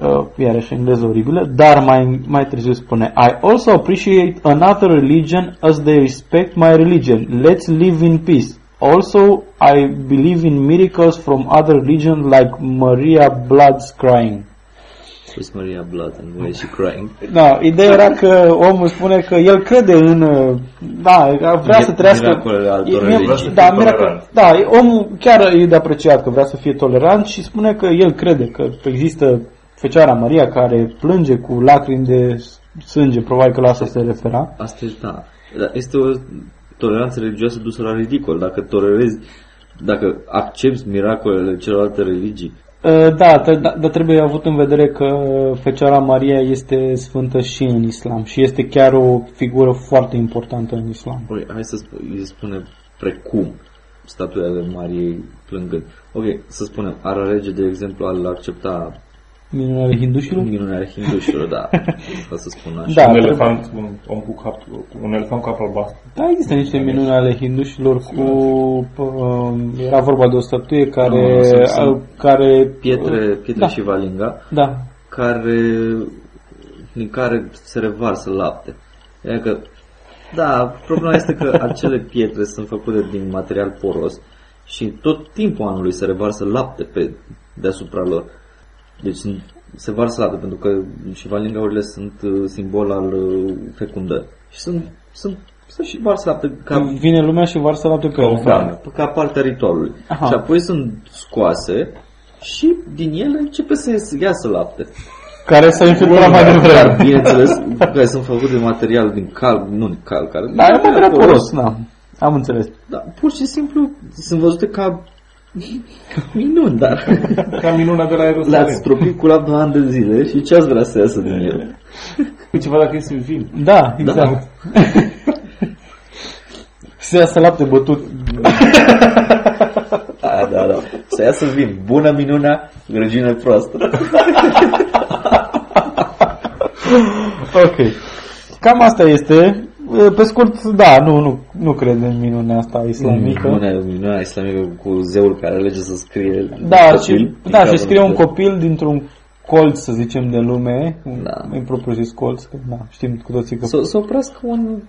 Uh, iarăși engleză oribilă, dar mai, mai târziu spune I also appreciate another religion as they respect my religion. Let's live in peace. Also, I believe in miracles from other religions like Maria Blood's crying.
With Maria Blood and Where She Crying.
Da, ideea era că omul spune că el crede în... uh, Da, vrea să trăiască...
Miracolele altor
E-
religii.
Vrea să
Da,
fie
miracol,
tolerant.
da, omul chiar e de apreciat că vrea să fie tolerant și spune că el crede că există Fecioara Maria care plânge cu lacrimi de sânge, probabil că la asta se refera.
Asta e, da. Dar Este o toleranță religioasă dusă la ridicol. Dacă tolerezi dacă accepti miracolele celorlalte religii,
Uh, da, dar da, trebuie avut în vedere că Fecioara Maria este sfântă și în islam și este chiar o figură foarte importantă în islam.
Ok, hai să sp- spune precum statuele Mariei plângând. Ok, să spunem, ar alege, de exemplu, al accepta
Minunea hindușilor?
Minunea hindușilor, da. Ca să spun așa.
Da, un elefant, un om cu cap, un elefant cu cap albastru.
Da, există niște minuni ale hindușilor cu... Uh, era vorba de o statuie care...
No,
uh, care
pietre, pietre da. și valinga.
Da.
Care, din care se revarsă lapte. Adică, da, problema este că acele pietre sunt făcute din material poros și tot timpul anului se revarsă lapte pe deasupra lor. Deci sunt, se varsă lapte, pentru că și valingaurile sunt uh, simbol al uh, fecundării. Și sunt, sunt sunt și varsă lapte.
Ca, Vine lumea și varsă lapte pe o
da, ca partea ritualului. Aha. Și apoi sunt scoase și din ele începe să iasă lapte.
Care s-a infiltrat mai devreme.
Bineînțeles, care sunt făcute de material din cal, nu din cal, care...
Da, e material poros, da. Am înțeles.
Da, pur și simplu sunt văzute ca Minuni, dar...
Ca minuna de la Ierusalim.
L-ați stropit cu laptul ani de zile și ce ați vrea să iasă din el?
Păi ceva dacă este vin.
Da, exact. Da. să iasă lapte bătut.
da, da, da. Să iasă vin. Bună minunea, grăgine proastă.
ok. Cam asta este. Pe scurt, da, nu, nu, nu cred în minunea asta islamică.
Minunea, minunea islamică cu zeul care alege să scrie
Da, copil, și, da, și scrie un copil dintr-un colț, să zicem, de lume, da. în propriu zis colț, că, da, știm cu toții că...
Să, să oprească un...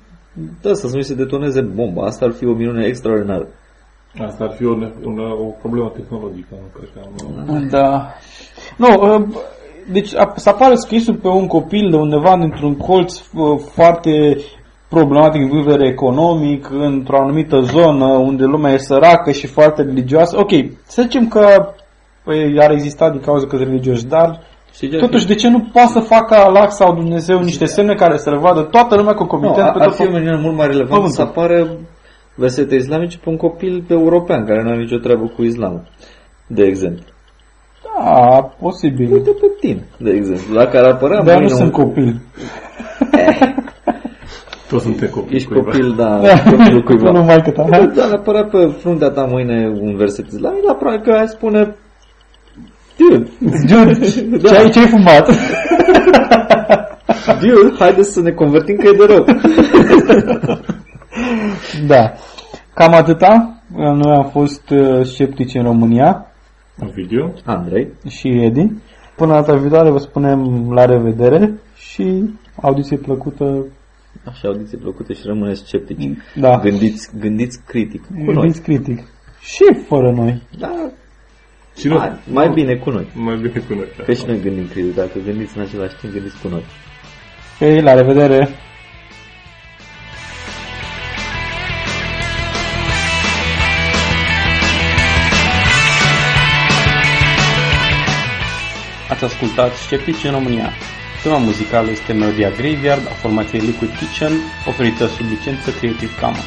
Da, să nu se detoneze bomba, asta ar fi o minune extraordinară.
Asta ar fi o, o, o problemă tehnologică, nu cred că
am... Da. Nu, ă, deci să apară scrisul pe un copil de undeva dintr-un colț foarte problematic din punct de vedere economic, într-o anumită zonă unde lumea e săracă și foarte religioasă. Ok, să zicem că păi, ar exista din cauza că religioși, dar Știi Totuși, de ce nu poate să facă Allah sau Dumnezeu niște semne care să le vadă toată lumea concomitent?
No, ar fi o mult mai relevant să apară versete islamice pe un copil european care nu are nicio treabă cu islamul, de exemplu.
Da, posibil.
Uite pe tine, de exemplu, la care apărea
Dar nu sunt copil.
Toți suntem copii
Ești cuiva. copil, da, copilul cuiva.
nu mai cât
Da, dar apărea pe fruntea ta mâine un verset islamic, la probabil că ai spune
Dude, dude, da. ce ai, ce ai fumat?
Dude, haideți să ne convertim că e de rău.
da. Cam atâta. Noi am fost uh, sceptici în România.
În video.
Andrei.
Și Edi. Până data viitoare vă spunem la revedere și audiție plăcută
Așa, audiție plăcută și rămâneți sceptici.
Da.
Gândiți, gândiți critic. Cu
gândiți
noi.
critic. Și fără noi.
Da.
Și nu,
mai, mai bine cu noi.
Mai bine cu noi.
Că și noi gândim critic. Dacă gândiți în același timp, gândiți cu noi.
Ei, la revedere! Ați ascultat Sceptici în România Tema muzicală este melodia Graveyard a formației Liquid Kitchen, oferită sub licență Creative Commons.